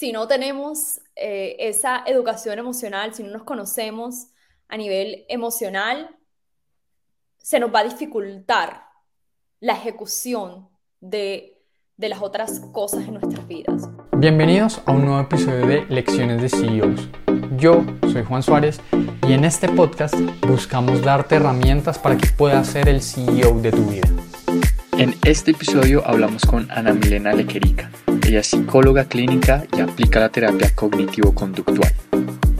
si no tenemos eh, esa educación emocional, si no nos conocemos a nivel emocional, se nos va a dificultar la ejecución de, de las otras cosas en nuestras vidas. Bienvenidos a un nuevo episodio de Lecciones de CEOs. Yo soy Juan Suárez y en este podcast buscamos darte herramientas para que puedas ser el CEO de tu vida. En este episodio hablamos con Ana Milena Lequerica. Ella es psicóloga clínica y aplica la terapia cognitivo-conductual.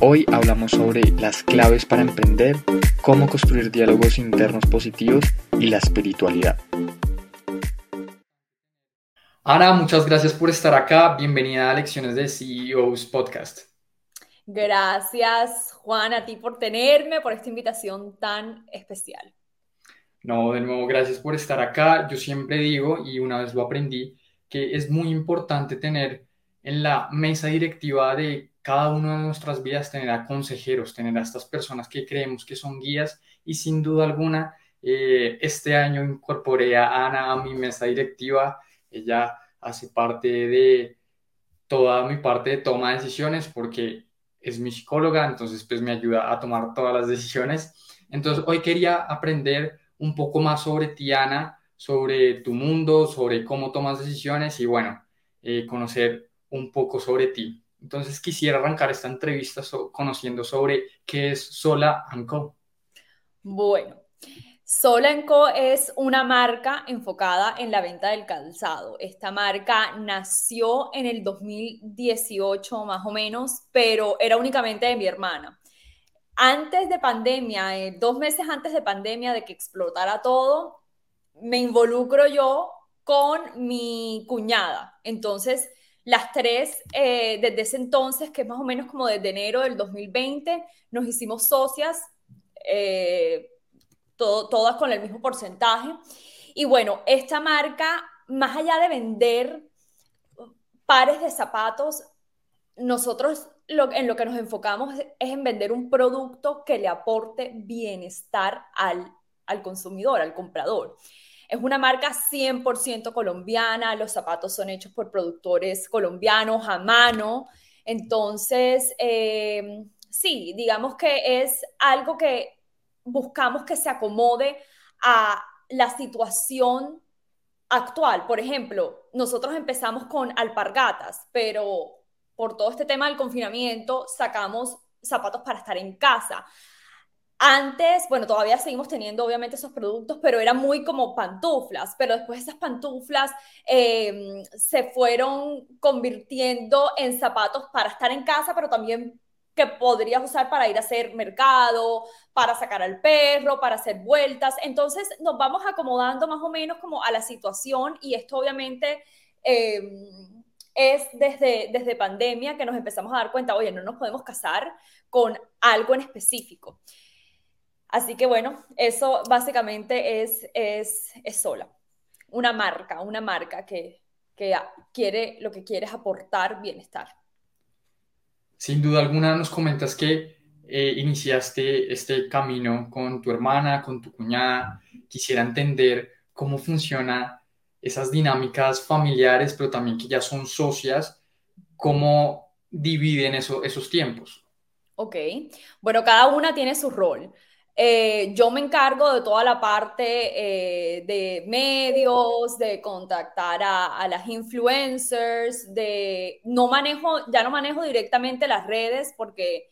Hoy hablamos sobre las claves para emprender, cómo construir diálogos internos positivos y la espiritualidad. Ana, muchas gracias por estar acá. Bienvenida a Lecciones de CEOs Podcast. Gracias, Juan, a ti por tenerme, por esta invitación tan especial. No, de nuevo, gracias por estar acá. Yo siempre digo, y una vez lo aprendí, que es muy importante tener en la mesa directiva de cada una de nuestras vidas, tener a consejeros, tener a estas personas que creemos que son guías y sin duda alguna, eh, este año incorporé a Ana a mi mesa directiva. Ella hace parte de toda mi parte de toma de decisiones porque es mi psicóloga, entonces pues me ayuda a tomar todas las decisiones. Entonces hoy quería aprender un poco más sobre ti, Ana, sobre tu mundo, sobre cómo tomas decisiones y bueno, eh, conocer un poco sobre ti. Entonces quisiera arrancar esta entrevista conociendo sobre qué es Sola Co. Bueno, Sola Co es una marca enfocada en la venta del calzado. Esta marca nació en el 2018 más o menos, pero era únicamente de mi hermana antes de pandemia, eh, dos meses antes de pandemia, de que explotara todo, me involucro yo con mi cuñada. Entonces, las tres, eh, desde ese entonces, que es más o menos como desde enero del 2020, nos hicimos socias, eh, todas con el mismo porcentaje. Y bueno, esta marca, más allá de vender pares de zapatos, nosotros en lo que nos enfocamos es, en vender un producto que le aporte bienestar al, al consumidor, al comprador. Es una marca 100% colombiana, los zapatos son hechos por productores colombianos a mano. Entonces, eh, sí, digamos que es algo que buscamos que se acomode a la situación actual. Por ejemplo, nosotros empezamos con alpargatas, pero por todo este tema del confinamiento, sacamos zapatos para estar en casa. Antes, bueno, todavía seguimos teniendo obviamente esos productos, pero eran muy como pantuflas, pero después esas pantuflas em, se fueron convirtiendo en zapatos para estar en casa, pero también que podrías usar para ir a hacer mercado, para sacar al perro, para hacer vueltas. Entonces nos vamos acomodando más o menos como a la situación y esto obviamente... Eh, es desde, desde pandemia que nos empezamos a dar cuenta, oye, no nos podemos casar con algo en específico. Así que bueno, eso básicamente es, es, es sola. Una marca, una marca que, que quiere, lo que quiere es aportar bienestar. Sin duda alguna nos comentas que eh, iniciaste este camino con tu hermana, con tu cuñada. Quisiera entender cómo funciona esas dinámicas familiares, pero también que ya son socias, cómo dividen eso, esos tiempos. Ok, bueno, cada una tiene su rol. Eh, yo me encargo de toda la parte eh, de medios, de contactar a, a, las influencers, de no manejo, ya no manejo directamente las redes porque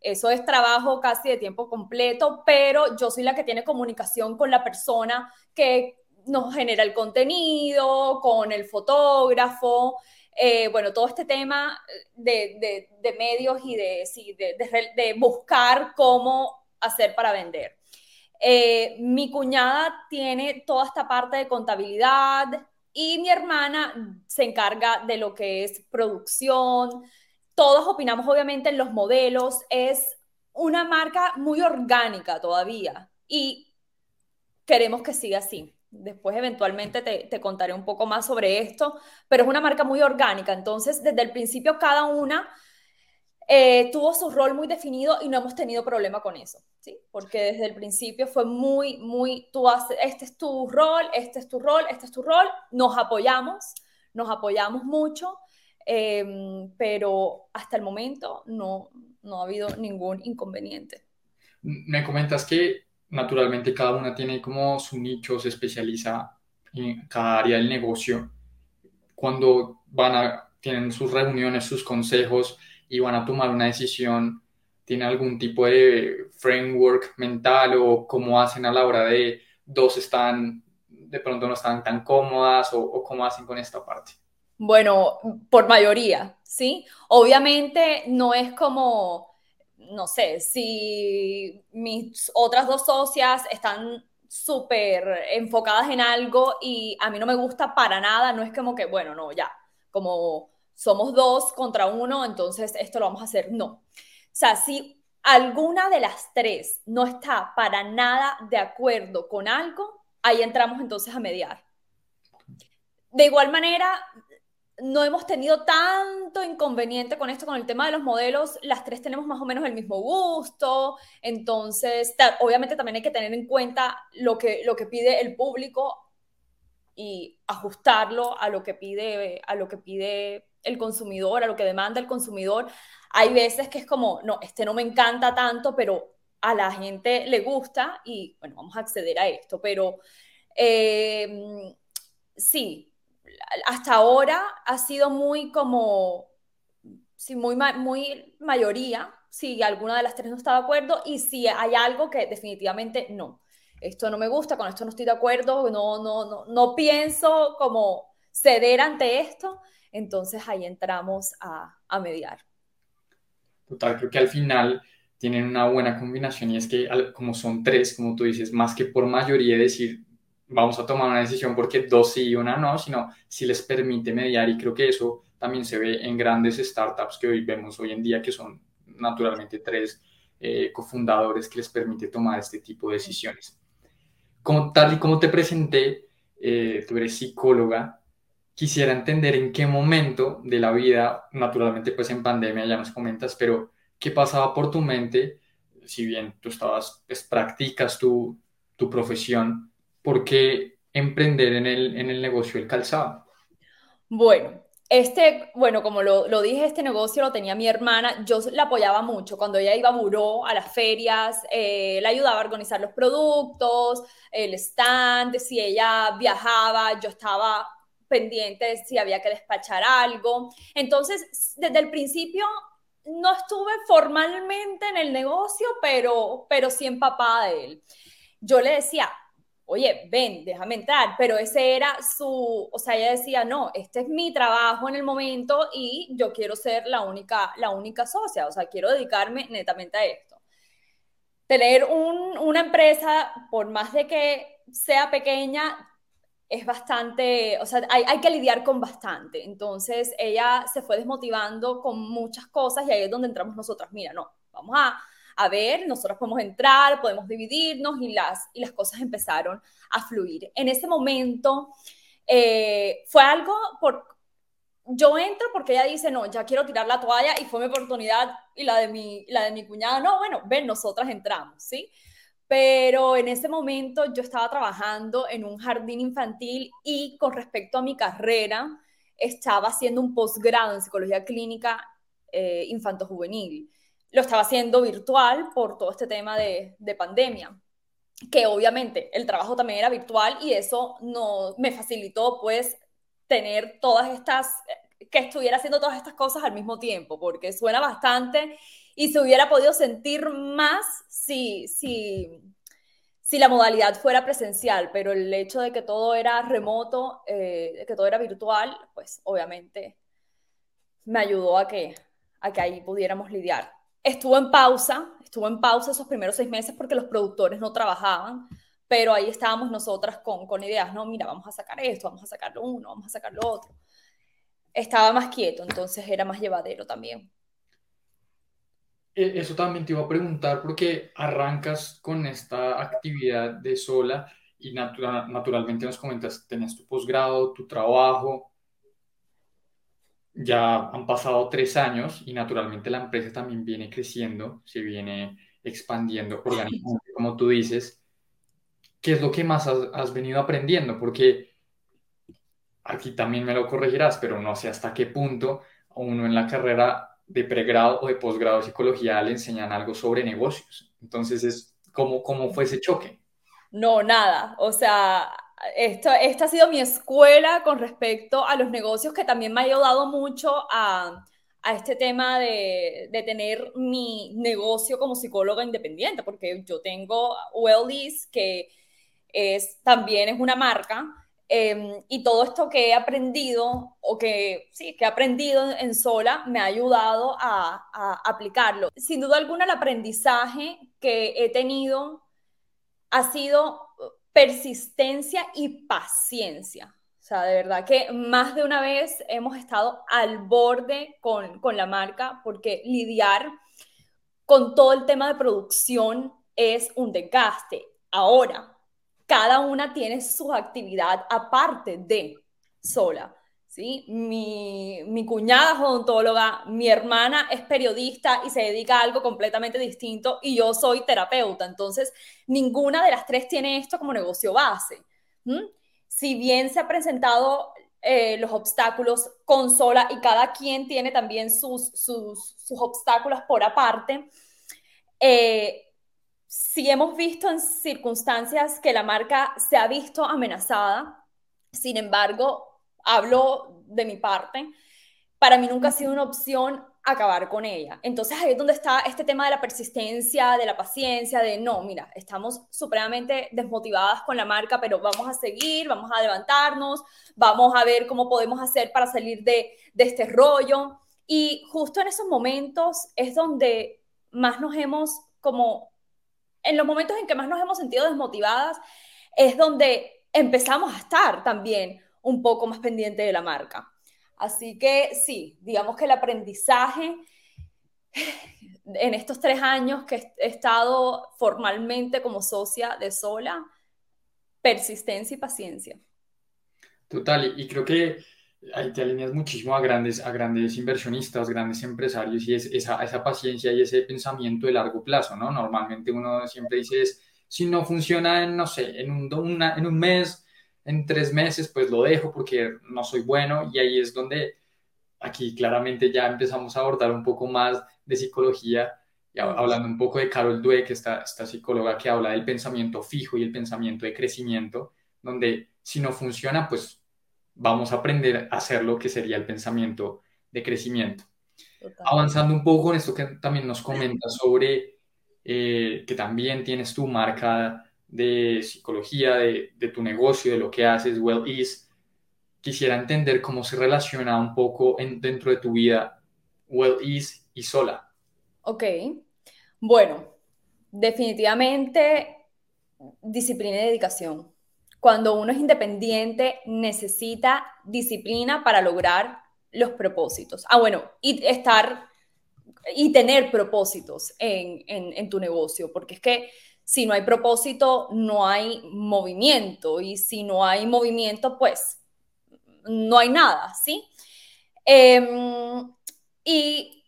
eso es trabajo casi de tiempo completo, pero yo soy la que tiene comunicación con la persona que nos genera el contenido, con el fotógrafo, eh, bueno, todo este tema de, medios y de, de, buscar cómo hacer para vender. Eh, mi cuñada tiene toda esta parte de contabilidad y mi hermana se encarga de lo que es producción. Todos opinamos obviamente en los modelos. Es una marca muy orgánica todavía y queremos que siga así. Después eventualmente te, contaré un poco más sobre esto, pero es una marca muy orgánica, entonces desde el principio cada una eh, tuvo su rol muy definido y no hemos tenido problema con eso, ¿sí? Porque desde el principio fue muy, muy, tú haces, este es tu rol, este es tu rol, este es tu rol, nos apoyamos, nos apoyamos mucho, em, pero hasta el momento no, no ha habido ningún inconveniente. Me comentas que naturalmente cada una tiene como su nicho, se especializa en cada área del negocio. Cuando van a, tienen sus reuniones, sus consejos y van a tomar una decisión, ¿tiene algún tipo de framework mental o cómo hacen a la hora de dos están, de pronto no están tan cómodas o, o cómo hacen con esta parte? Bueno, por mayoría, ¿sí? Obviamente no es como no sé, si mis otras dos socias están súper enfocadas en algo y a mí no me gusta para nada, no es como que, bueno, no, ya, como somos dos contra uno, entonces esto lo vamos a hacer. No. O sea, si alguna de las tres no está para nada de acuerdo con algo, ahí entramos entonces a mediar. De igual manera, no hemos tenido tanto inconveniente con esto, con el tema de los modelos. Las tres tenemos más o menos el mismo gusto. Entonces, obviamente también hay que tener en cuenta lo que, lo que pide el público y ajustarlo a lo que pide, a lo que pide el consumidor, a lo que demanda el consumidor. Hay veces que es como, no, este no me encanta tanto, pero a la gente le gusta y bueno, vamos a acceder a esto. Pero eh, sí, hasta ahora ha sido muy como, sí, muy, muy mayoría, si alguna de las tres no está de acuerdo y si hay algo que definitivamente no. Esto no me gusta, con esto no estoy de acuerdo, no, no, no, no pienso como ceder ante esto, entonces ahí entramos a, a mediar. Total, creo que al final tienen una buena combinación y es que como son tres, como tú dices, más que por mayoría decir vamos a tomar una decisión porque dos sí y una no, sino si les permite mediar y creo que eso también se ve en grandes startups que hoy vemos hoy en día que son naturalmente tres eh, cofundadores que les permite tomar este tipo de decisiones. Como tal y como te presenté, eh, tú eres psicóloga, quisiera entender en qué momento de la vida, naturalmente pues en pandemia ya nos comentas, pero qué pasaba por tu mente, si bien tú estabas, pues practicas tu, tu profesión, ¿por qué emprender en el, en el negocio del calzado? Bueno, este, bueno, como lo, lo, dije, este negocio lo tenía mi hermana, yo la apoyaba mucho. Cuando ella iba a Buró, a las ferias, eh, la ayudaba a organizar los productos, el stand, si ella viajaba, yo estaba pendiente si había que despachar algo. Entonces, desde el principio no estuve formalmente en el negocio, pero, pero sí empapada de él. Yo le decía, oye, ven, déjame entrar, pero ese era su, o sea, ella decía, no, este es mi trabajo en el momento y yo quiero ser la única, la única socia, o sea, quiero dedicarme netamente a esto. Tener un, una empresa, por más de que sea pequeña, es bastante, o sea, hay, hay, que lidiar con bastante. Entonces, ella se fue desmotivando con muchas cosas y ahí es donde entramos nosotras. Mira, no, vamos a, a ver, nosotros podemos entrar, podemos dividirnos y las, y las cosas empezaron a fluir. En ese momento eh, fue algo por... Yo entro porque ella dice, no, ya quiero tirar la toalla y fue mi oportunidad y la de mi, la de mi cuñada, no, bueno, ven, nosotras entramos, ¿sí? Pero en ese momento yo estaba trabajando en un jardín infantil y con respecto a mi carrera, estaba haciendo un posgrado en psicología clínica eh, infanto-juvenil lo estaba haciendo virtual por todo este tema de, de, pandemia, que obviamente el trabajo también era virtual y eso no me facilitó pues tener todas estas, que estuviera haciendo todas estas cosas al mismo tiempo, porque suena bastante y se hubiera podido sentir más si, si, si la modalidad fuera presencial, pero el hecho de que todo era remoto, eh, que todo era virtual, pues obviamente me ayudó a que, a que ahí pudiéramos lidiar estuvo en pausa, estuvo en pausa esos primeros seis meses porque los productores no trabajaban, pero ahí estábamos nosotras con, con ideas, no, mira, vamos a sacar esto, vamos a sacar lo uno, vamos a sacar lo otro. Estaba más quieto, entonces era más llevadero también. E, eso también te iba a preguntar porque arrancas con esta actividad de sola y naturalmente nos comentas, tenías tu posgrado, tu trabajo, ya han pasado tres años y naturalmente la empresa también viene creciendo, se viene expandiendo organizando, como tú dices. ¿Qué es lo que más has, venido aprendiendo? Porque aquí también me lo corregirás, pero no sé hasta qué punto a uno en la carrera de pregrado o de posgrado de psicología le enseñan algo sobre negocios. Entonces, es ¿cómo, cómo fue ese choque? No, nada. O sea, esto, esta ha sido mi escuela con respecto a los negocios que también me ha ayudado mucho a, a este tema de, de, tener mi negocio como psicóloga independiente, porque yo tengo Wellis, que es, también es una marca, eh, y todo esto que he aprendido, o que sí, que he aprendido en sola, me ha ayudado a, a aplicarlo. Sin duda alguna, el aprendizaje que he tenido ha sido persistencia y paciencia. O sea, de verdad que más de una vez hemos estado al borde con, con la marca porque lidiar con todo el tema de producción es un desgaste. Ahora, cada una tiene su actividad aparte de sola. ¿Sí? Mi, mi cuñada es odontóloga, mi hermana es periodista y se dedica a algo completamente distinto y yo soy terapeuta. Entonces, ninguna de las tres tiene esto como negocio base. Si bien se han presentado eh, los obstáculos con sola y cada quien tiene también sus, sus, sus obstáculos por aparte, eh, sí hemos visto en circunstancias que la marca se ha visto amenazada. Sin embargo, hablo de mi parte, para mí nunca ha sido una opción acabar con ella. Entonces ahí es donde está este tema de la persistencia, de la paciencia, de no, mira, estamos supremamente desmotivadas con la marca, pero vamos a seguir, vamos a levantarnos, vamos a ver cómo podemos hacer para salir de, de este rollo. Y justo en esos momentos es donde más nos hemos como, en los momentos en que más nos hemos sentido desmotivadas, es donde empezamos a estar también un poco más pendiente de la marca. Así que sí, digamos que el aprendizaje en estos tres años que he estado formalmente como socia de Sola, persistencia y paciencia. Total, y creo que ahí te alineas muchísimo a grandes, a grandes inversionistas, grandes empresarios y es esa, esa paciencia y ese pensamiento de largo plazo, ¿no? Normalmente uno siempre dice, es, si no funciona en, no sé, en un, en un mes, en tres meses, pues lo dejo porque no soy bueno y ahí es donde aquí claramente ya empezamos a abordar un poco más de psicología y hablando un poco de Carol Dweck, esta, esta psicóloga que habla del pensamiento fijo y el pensamiento de crecimiento, donde si no funciona, pues vamos a aprender a hacer lo que sería el pensamiento de crecimiento. Avanzando un poco en esto que también nos comenta sobre eh, que también tienes tu marca de psicología, de, tu negocio, de lo que haces, Well Is, quisiera entender cómo se relaciona un poco en, dentro de tu vida Well Is y sola. Ok, bueno, definitivamente disciplina y dedicación. Cuando uno es independiente, necesita disciplina para lograr los propósitos. Ah, bueno, y estar y tener propósitos en, en, en tu negocio, porque es que si no hay propósito, no hay movimiento y si no hay movimiento, pues no hay nada, ¿sí? Em, y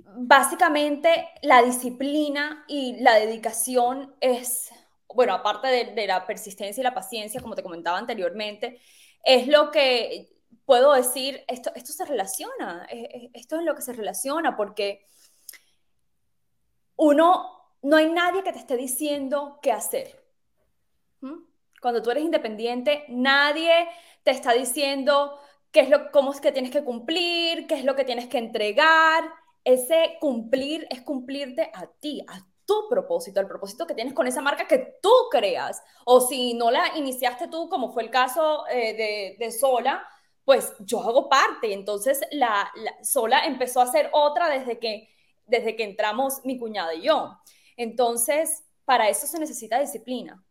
básicamente la disciplina y la dedicación es, bueno, aparte de, la persistencia y la paciencia, como te comentaba anteriormente, es lo que puedo decir, esto, esto se relaciona, esto es lo que se relaciona porque uno no hay nadie que te esté diciendo qué hacer. ¿Mm? Cuando tú eres independiente, nadie te está diciendo qué es lo, cómo es que tienes que cumplir, qué es lo que tienes que entregar. Ese cumplir es cumplirte a ti, a tu propósito, el propósito que tienes con esa marca que tú creas. O si no la iniciaste tú, como fue el caso eh, de, Sola, pues yo hago parte. Entonces la, Sola empezó a ser otra desde que, desde que entramos mi cuñada y yo. Entonces, para eso se necesita disciplina,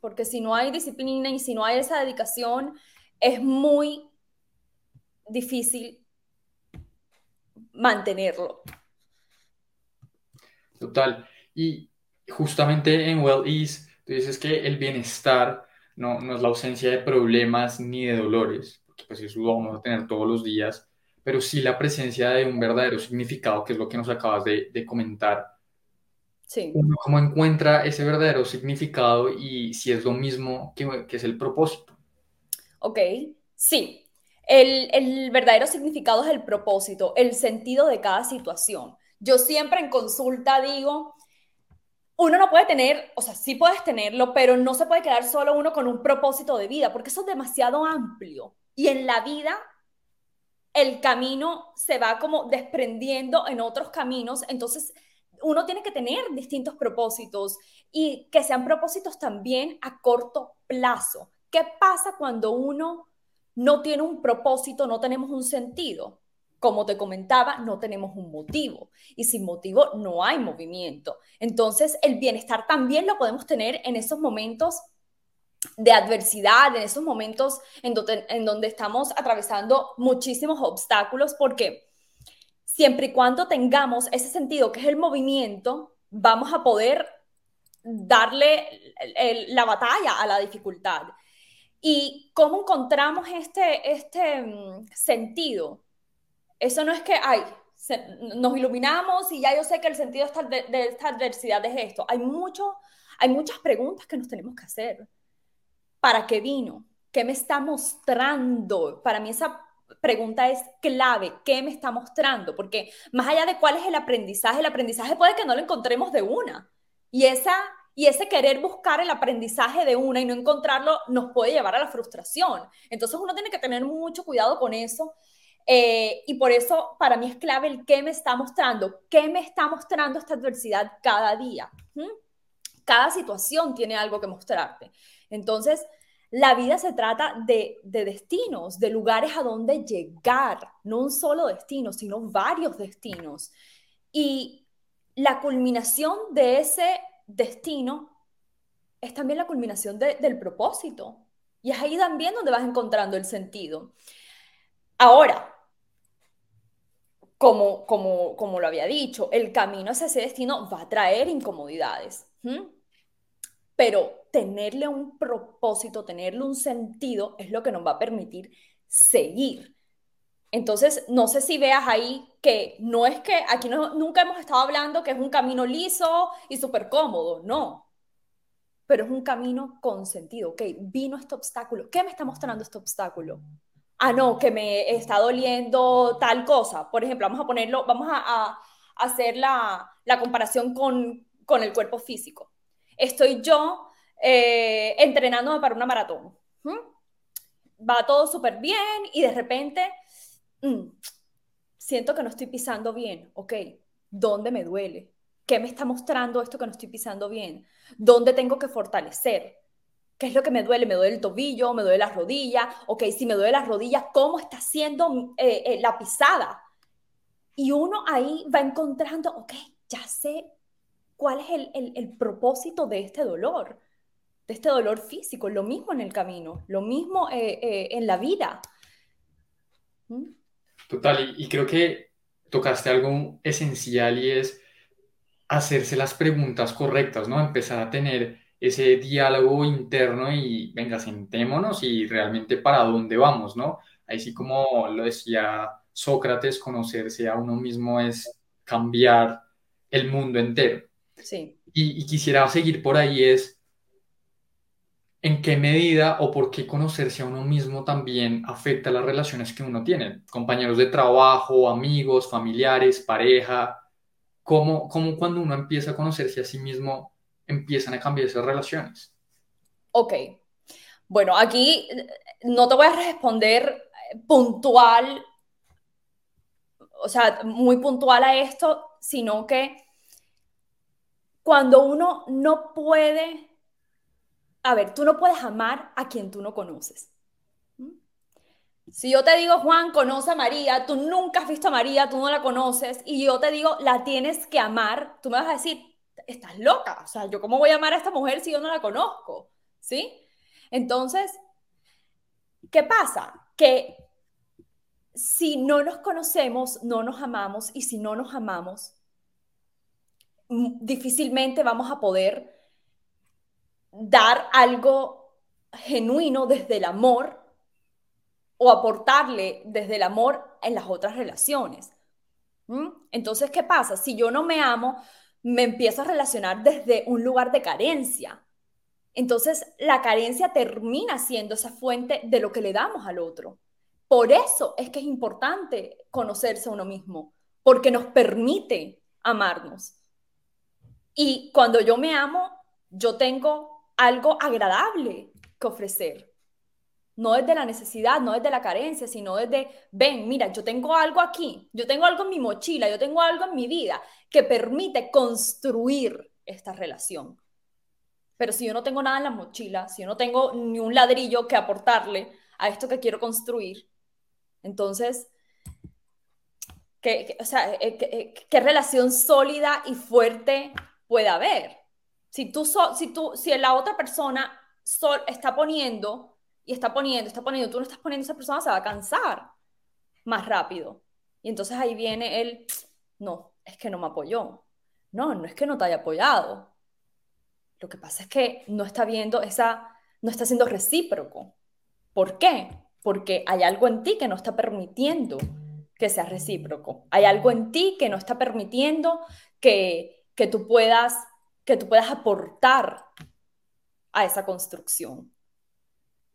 porque si no hay disciplina y si no hay esa dedicación, es muy difícil mantenerlo. Total. Y justamente en Well Ease, tú dices que el bienestar no, es la ausencia de problemas ni de dolores, porque pues eso lo vamos a tener todos los días, pero sí la presencia de un verdadero significado, que es lo que nos acabas de comentar, cómo encuentra ese verdadero significado y si es lo mismo que, que es el propósito. Ok, sí. El, el verdadero significado es el propósito, el sentido de cada situación. Yo siempre en consulta digo, uno no puede tener, o sea, sí puedes tenerlo, pero no se puede quedar solo uno con un propósito de vida, porque eso es demasiado amplio. Y en la vida, el camino se va como desprendiendo en otros caminos, entonces uno tiene que tener distintos propósitos y que sean propósitos también a corto plazo. ¿Qué pasa cuando uno no tiene un propósito, no tenemos un sentido? Como te comentaba, no tenemos un motivo y sin motivo no hay movimiento. Entonces, el bienestar también lo podemos tener en esos momentos de adversidad, en esos momentos en donde, en donde estamos atravesando muchísimos obstáculos, porque siempre y cuando tengamos ese sentido que es el movimiento, vamos a poder darle la batalla a la dificultad. ¿Y cómo encontramos este, este mm, sentido? Eso no es que, ay, nos iluminamos y ya yo sé que el sentido de, de, esta adversidad es esto. Hay, mucho, hay muchas preguntas que nos tenemos que hacer. ¿Para qué vino? ¿Qué me está mostrando? Para mí esa pregunta es clave. ¿Qué me está mostrando? Porque más allá de cuál es el aprendizaje, el aprendizaje puede que no lo encontremos de una. Y esa y ese querer buscar el aprendizaje de una y no encontrarlo nos puede llevar a la frustración. Entonces uno tiene que tener mucho cuidado con eso. Eh, y por eso para mí es clave el qué me está mostrando, qué me está mostrando esta adversidad cada día. Cada situación tiene algo que mostrarte. Entonces, la vida se trata de, de, destinos, de lugares a donde llegar, no un solo destino, sino varios destinos. Y la culminación de ese destino es también la culminación del propósito. Y es ahí también donde vas encontrando el sentido. Ahora, como, lo había dicho, el camino hacia ese destino va a traer incomodidades. Pero tenerle un propósito, tenerle un sentido, es lo que nos va a permitir seguir. Entonces, no sé si veas ahí que no es que aquí no, nunca hemos estado hablando que es un camino liso y súper cómodo, no. Pero es un camino con sentido. Ok, vino este obstáculo. ¿Qué me está mostrando este obstáculo? Ah, no, que me está doliendo tal cosa. Por ejemplo, vamos a ponerlo, vamos a, hacer la, comparación con, el cuerpo físico. Estoy yo eh, entrenándome para una maratón. Va todo súper bien y de repente Mm, siento que no estoy pisando bien, ok, ¿dónde me duele? ¿Qué me está mostrando esto que no estoy pisando bien? ¿Dónde tengo que fortalecer? ¿Qué es lo que me duele? ¿Me duele el tobillo? ¿Me duele la rodilla? Ok, si me duele las rodillas, ¿cómo está siendo eh, eh, la pisada? Y uno ahí va encontrando, ok, ya sé cuál es el, propósito de este dolor, de este dolor físico. Lo mismo en el camino, lo mismo eh, en la vida. ¿Mm? Total, y, creo que tocaste algo esencial y es hacerse las preguntas correctas, ¿no? Empezar a tener ese diálogo interno y venga, sentémonos y realmente para dónde vamos, ¿no? Ahí sí como lo decía Sócrates, conocerse a uno mismo es cambiar el mundo entero. Sí. Y, y quisiera seguir por ahí es en qué medida o por qué conocerse a uno mismo también afecta las relaciones que uno tiene, compañeros de trabajo, amigos, familiares, pareja, cómo, cómo cuando uno empieza a conocerse a sí mismo empiezan a cambiar esas relaciones. Ok, bueno, aquí eh, no te voy a responder puntual, o sea, muy puntual a esto, sino que cuando uno no puede a ver, tú no puedes amar a quien tú no conoces. ¿Mm? Si yo te digo, Juan, conoce a María, tú nunca has visto a María, tú no la conoces, y yo te digo, la tienes que amar, tú me vas a decir, estás loca, o sea, yo cómo voy a amar a esta mujer si yo no la conozco, ¿sí? Entonces, ¿qué pasa? Que si no nos conocemos, no nos amamos, y si no nos amamos, difícilmente vamos a poder dar algo genuino desde el amor o aportarle desde el amor en las otras relaciones. Entonces, ¿qué pasa? Si yo no me amo, me empiezo a relacionar desde un lugar de carencia. Entonces, la carencia termina siendo esa fuente de lo que le damos al otro. por eso es que es importante conocerse a uno mismo, porque nos permite amarnos. Y cuando yo me amo, yo tengo algo agradable que ofrecer. No desde la necesidad, no desde la carencia, sino desde, ven, mira, yo tengo algo aquí, yo tengo algo en mi mochila, yo tengo algo en mi vida que permite construir esta relación. Pero si yo no tengo nada en la mochila, si yo no tengo ni un ladrillo que aportarle a esto que quiero construir, entonces, ¿qué, o sea, eh, eh, ¿qué, relación sólida y fuerte puede haber? Si tú, si tú, si la otra persona está poniendo y está poniendo, está poniendo, tú no estás poniendo, esa persona se va a cansar más rápido. Y entonces ahí viene el, no, es que no me apoyó. No, no es que no te haya apoyado. Lo que pasa es que no está viendo esa, no está siendo recíproco. ¿Por qué? Porque hay algo en ti que no está permitiendo que sea recíproco. Hay algo en ti que no está permitiendo que, que, tú, puedas, que tú puedas aportar a esa construcción.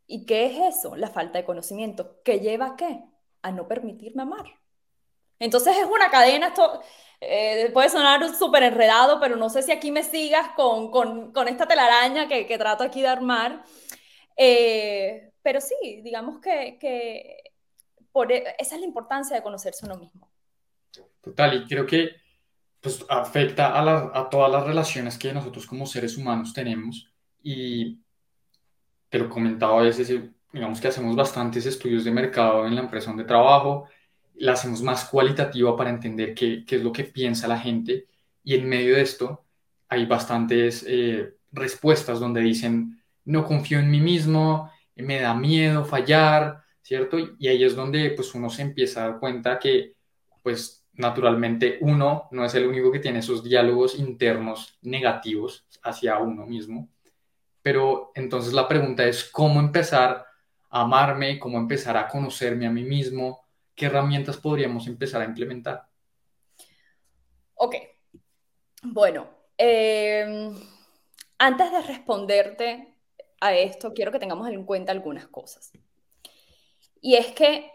¿Y qué es eso? La falta de conocimiento. ¿Qué lleva a qué? A no permitirme amar. Entonces es una cadena, esto eh, puede sonar súper enredado, pero no sé si aquí me sigas con, con, con esta telaraña que, que, trato aquí de armar. Eh, pero sí, digamos que, que por, e, esa es la importancia de conocerse uno mismo. Total, y creo que pues, afecta a, la, a todas las relaciones que nosotros como seres humanos tenemos. Y te lo comentaba a veces, digamos que hacemos bastantes estudios de mercado en la empresa donde trabajo la hacemos más cualitativa para entender qué, qué, es lo que piensa la gente y en medio de esto hay bastantes eh, respuestas donde dicen no confío en mí mismo, me da miedo fallar, ¿cierto? Y ahí es donde pues uno se empieza a dar cuenta que pues naturalmente uno no es el único que tiene esos diálogos internos negativos hacia uno mismo, pero entonces la pregunta es cómo empezar a amarme, cómo empezar a conocerme a mí mismo, ¿qué herramientas podríamos empezar a implementar? Ok, bueno, em, antes de responderte a esto, quiero que tengamos en cuenta algunas cosas. Y es que,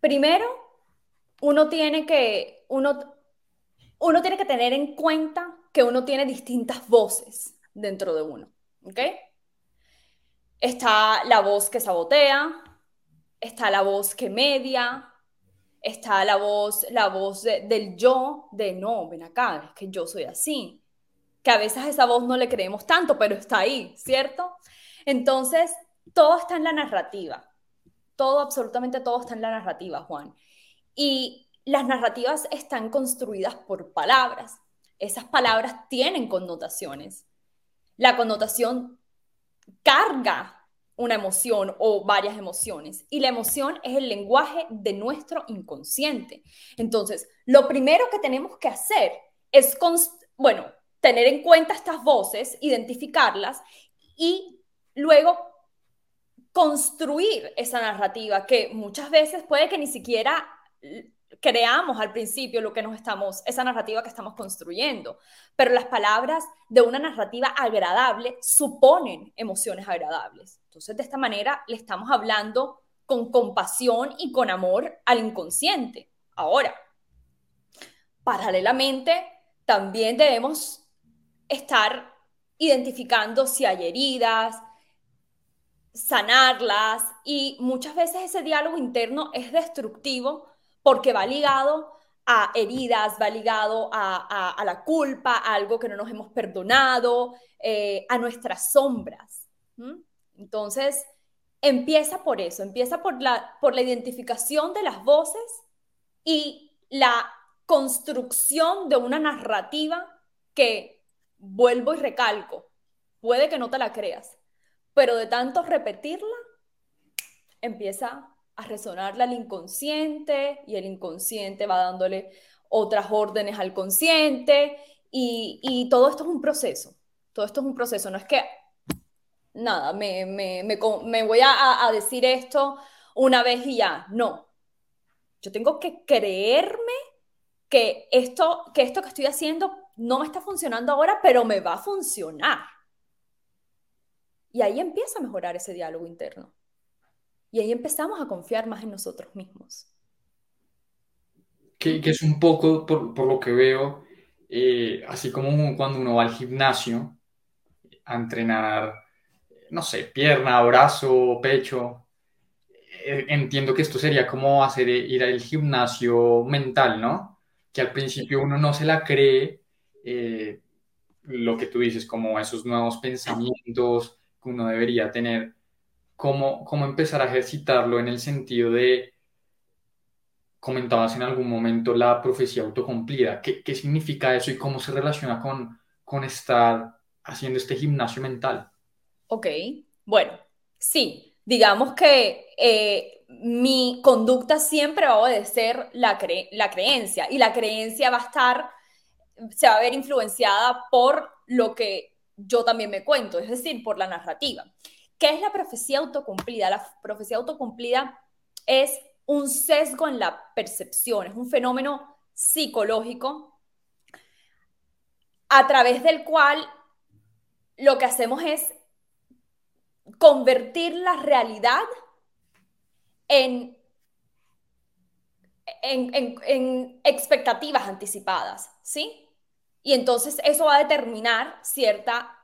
primero, uno tiene que, uno, uno tiene que tener en cuenta que uno tiene distintas voces dentro de uno, ¿ok? Está la voz que sabotea, está la voz que media, está la voz, la voz del yo, de no, ven acá, es que yo soy así. Que a veces esa voz no le creemos tanto, pero está ahí, ¿cierto? Entonces, todo está en la narrativa. Todo, absolutamente todo está en la narrativa, Juan. Y las narrativas están construidas por palabras. Esas palabras tienen connotaciones. La connotación carga una emoción o varias emociones. Y la emoción es el lenguaje de nuestro inconsciente. Entonces, lo primero que tenemos que hacer es, bueno, tener en cuenta estas voces, identificarlas y luego construir esa narrativa que muchas veces puede que ni siquiera creamos al principio lo que nos estamos, esa narrativa que estamos construyendo, pero las palabras de una narrativa agradable suponen emociones agradables. Entonces, de esta manera le estamos hablando con compasión y con amor al inconsciente. Ahora, paralelamente, también debemos estar identificando si hay heridas, sanarlas y muchas veces ese diálogo interno es destructivo porque va ligado a heridas, va ligado a, la culpa, a algo que no nos hemos perdonado, eh, a nuestras sombras. Entonces, empieza por eso, empieza por la, por la identificación de las voces y la construcción de una narrativa que, vuelvo y recalco, puede que no te la creas, pero de tanto repetirla, empieza a resonarle al inconsciente y el inconsciente va dándole otras órdenes al consciente y, todo esto es un proceso, todo esto es un proceso, no es que nada, me, me, voy a, a, decir esto una vez y ya, no, yo tengo que creerme que esto, que esto que estoy haciendo no me está funcionando ahora, pero me va a funcionar. Y ahí empieza a mejorar ese diálogo interno. Y ahí empezamos a confiar más en nosotros mismos. Que, es un poco, por, por lo que veo, eh, así como cuando uno va al gimnasio a entrenar, no sé, pierna, brazo, pecho. Eh, entiendo que esto sería como hacer ir al gimnasio mental, ¿no? Que al principio uno no se la cree, eh, lo que tú dices, como esos nuevos pensamientos que uno debería tener, cómo, cómo empezar a ejercitarlo en el sentido de, comentabas en algún momento la profecía autocumplida. ¿Qué, qué significa eso y cómo se relaciona con, con estar haciendo este gimnasio mental? Ok, bueno, sí, digamos que eh, mi conducta siempre va a obedecer la, cre la creencia y la creencia va a estar, se va a ver influenciada por lo que yo también me cuento, es decir, por la narrativa. ¿Qué es la profecía autocumplida? La profecía autocumplida es un sesgo en la percepción, es un fenómeno psicológico a través del cual lo que hacemos es convertir la realidad en, expectativas anticipadas, ¿sí? Y entonces eso va a determinar cierta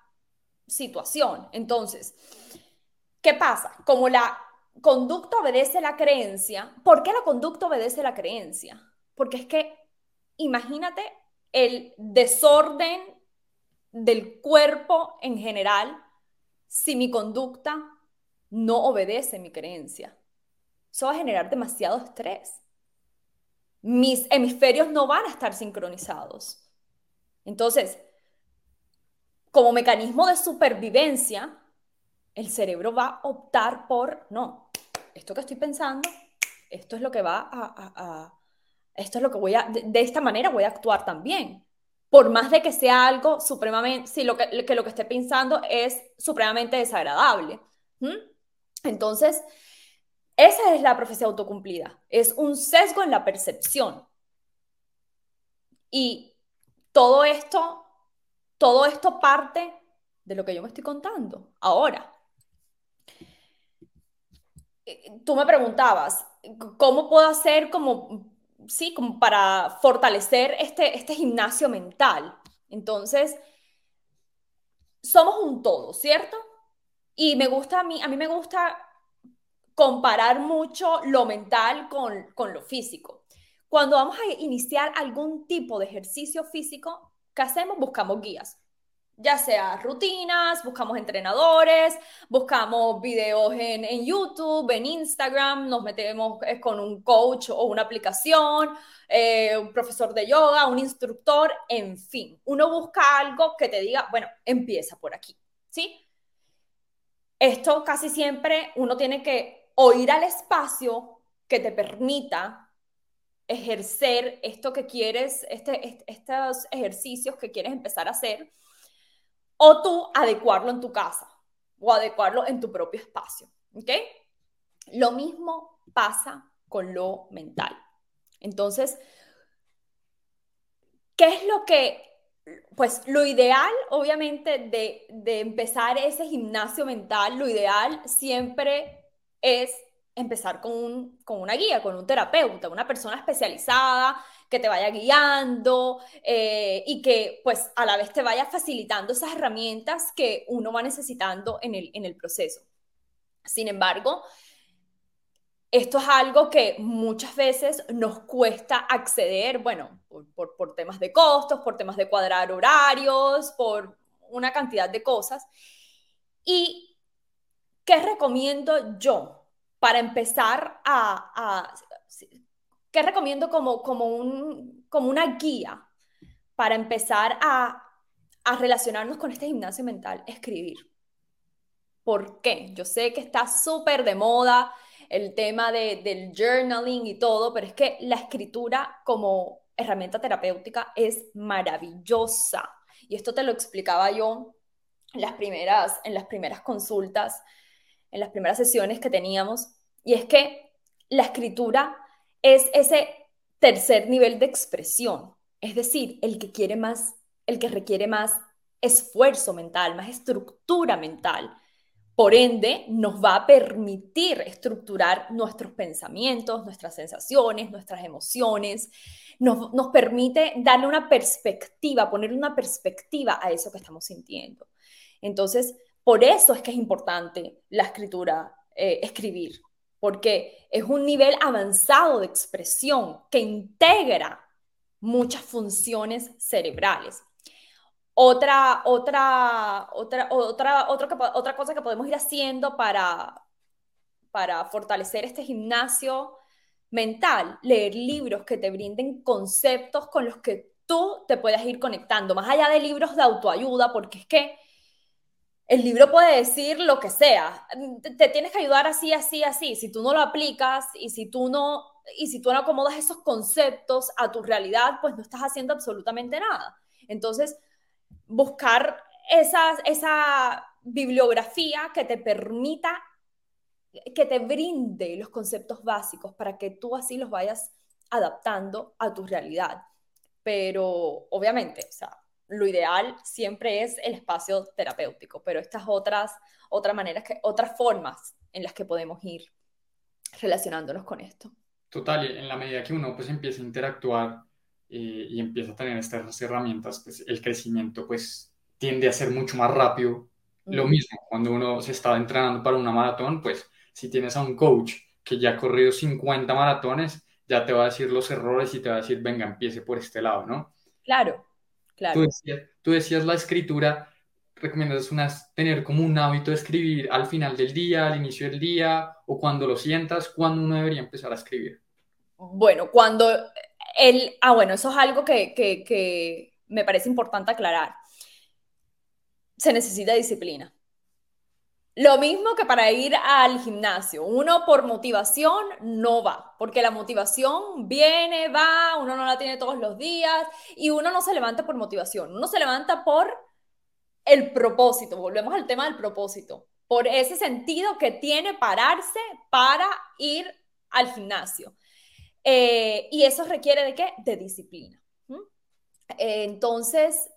situación. Entonces, ¿qué pasa? Como la conducta obedece la creencia, ¿por qué la conducta obedece la creencia? Porque es que imagínate el desorden del cuerpo en general si mi conducta no obedece mi creencia. Eso va a generar demasiado estrés. Mis hemisferios no van a estar sincronizados. Entonces, como mecanismo de supervivencia, el cerebro va a optar por, no, esto que estoy pensando, esto es lo que va a, esto es lo que voy a, de, esta manera voy a actuar también por más de que sea algo supremamente, si lo que, lo que esté pensando es supremamente desagradable. Entonces, esa es la profecía autocumplida, es un sesgo en la percepción. Y todo esto, todo esto parte de lo que yo me estoy contando. Ahora, tú me preguntabas, ¿cómo puedo hacer como sí, como para fortalecer este, este gimnasio mental. Entonces, somos un todo, ¿cierto? Y me gusta a mí, a mí me gusta comparar mucho lo mental con, con lo físico. Cuando vamos a iniciar algún tipo de ejercicio físico, ¿qué hacemos? Buscamos guías ya sea rutinas, buscamos entrenadores, buscamos videos en, en, YouTube, en Instagram, nos metemos eh, con un coach o una aplicación, eh, un profesor de yoga, un instructor, en fin, uno busca algo que te diga, bueno, empieza por aquí, ¿sí? Esto casi siempre uno tiene que oír al espacio que te permita ejercer esto que quieres, este, estos ejercicios que quieres empezar a hacer o tú adecuarlo en tu casa o adecuarlo en tu propio espacio. Lo mismo pasa con lo mental. Entonces, ¿qué es lo que, pues lo ideal, obviamente, de, de empezar ese gimnasio mental, lo ideal siempre es empezar con, con una guía, con un terapeuta, una persona especializada que te vaya guiando eh, y que pues a la vez te vaya facilitando esas herramientas que uno va necesitando en el, en el proceso. Sin embargo, esto es algo que muchas veces nos cuesta acceder, bueno, por, por, temas de costos, por temas de cuadrar horarios, por una cantidad de cosas. ¿Y qué recomiendo yo para empezar a, a ¿Qué recomiendo como, como, un, como una guía para empezar a, a relacionarnos con este gimnasio mental? Escribir. ¿Por qué? Yo sé que está súper de moda el tema de, del journaling y todo, pero es que la escritura como herramienta terapéutica es maravillosa. Y esto te lo explicaba yo en las primeras, en las primeras consultas, en las primeras sesiones que teníamos. Y es que la escritura es ese tercer nivel de expresión, es decir, el que quiere más, el que requiere más esfuerzo mental, más estructura mental, Por ende, nos va a permitir estructurar nuestros pensamientos, nuestras sensaciones, nuestras emociones. Nos, nos, permite darle una perspectiva, poner una perspectiva a eso que estamos sintiendo. Entonces, por eso es que es importante la escritura, eh, escribir, porque es un nivel avanzado de expresión que integra muchas funciones cerebrales. Otra, otra, otra, otra, otra, cosa que podemos ir haciendo para, para fortalecer este gimnasio mental, leer libros que te brinden conceptos con los que tú te puedas ir conectando, más allá de libros de autoayuda, porque es que el libro puede decir lo que sea, te, tienes que ayudar así, así, así, si tú no lo aplicas y si tú no, y si tú no acomodas esos conceptos a tu realidad, pues no estás haciendo absolutamente nada. Entonces, buscar esa, esa bibliografía que te permita, que te brinde los conceptos básicos para que tú así los vayas adaptando a tu realidad. Pero obviamente, o sea, lo ideal siempre es el espacio terapéutico, pero estas otras, otras maneras, que, otras formas en las que podemos ir relacionándonos con esto. Total, en la medida que uno pues empieza a interactuar eh, y empieza a tener estas herramientas, pues el crecimiento pues tiende a ser mucho más rápido. Lo mismo, cuando uno se está entrenando para una maratón, pues si tienes a un coach que ya ha corrido 50 maratones, ya te va a decir los errores y te va a decir, venga, empiece por este lado, ¿no? Claro, claro. Tú decías, tú decías la escritura, recomiendas unas, tener como un hábito de escribir al final del día, al inicio del día, o cuando lo sientas, ¿cuándo uno debería empezar a escribir? Bueno, cuando el, ah, bueno, eso es algo que, que, me parece importante aclarar. Se necesita disciplina. Lo mismo que para ir al gimnasio. Uno por motivación no va, porque la motivación viene, va, uno no la tiene todos los días y uno no se levanta por motivación, uno se levanta por el propósito. Volvemos al tema del propósito, por ese sentido que tiene pararse para ir al gimnasio. Eh, y eso requiere de qué? De disciplina. Entonces,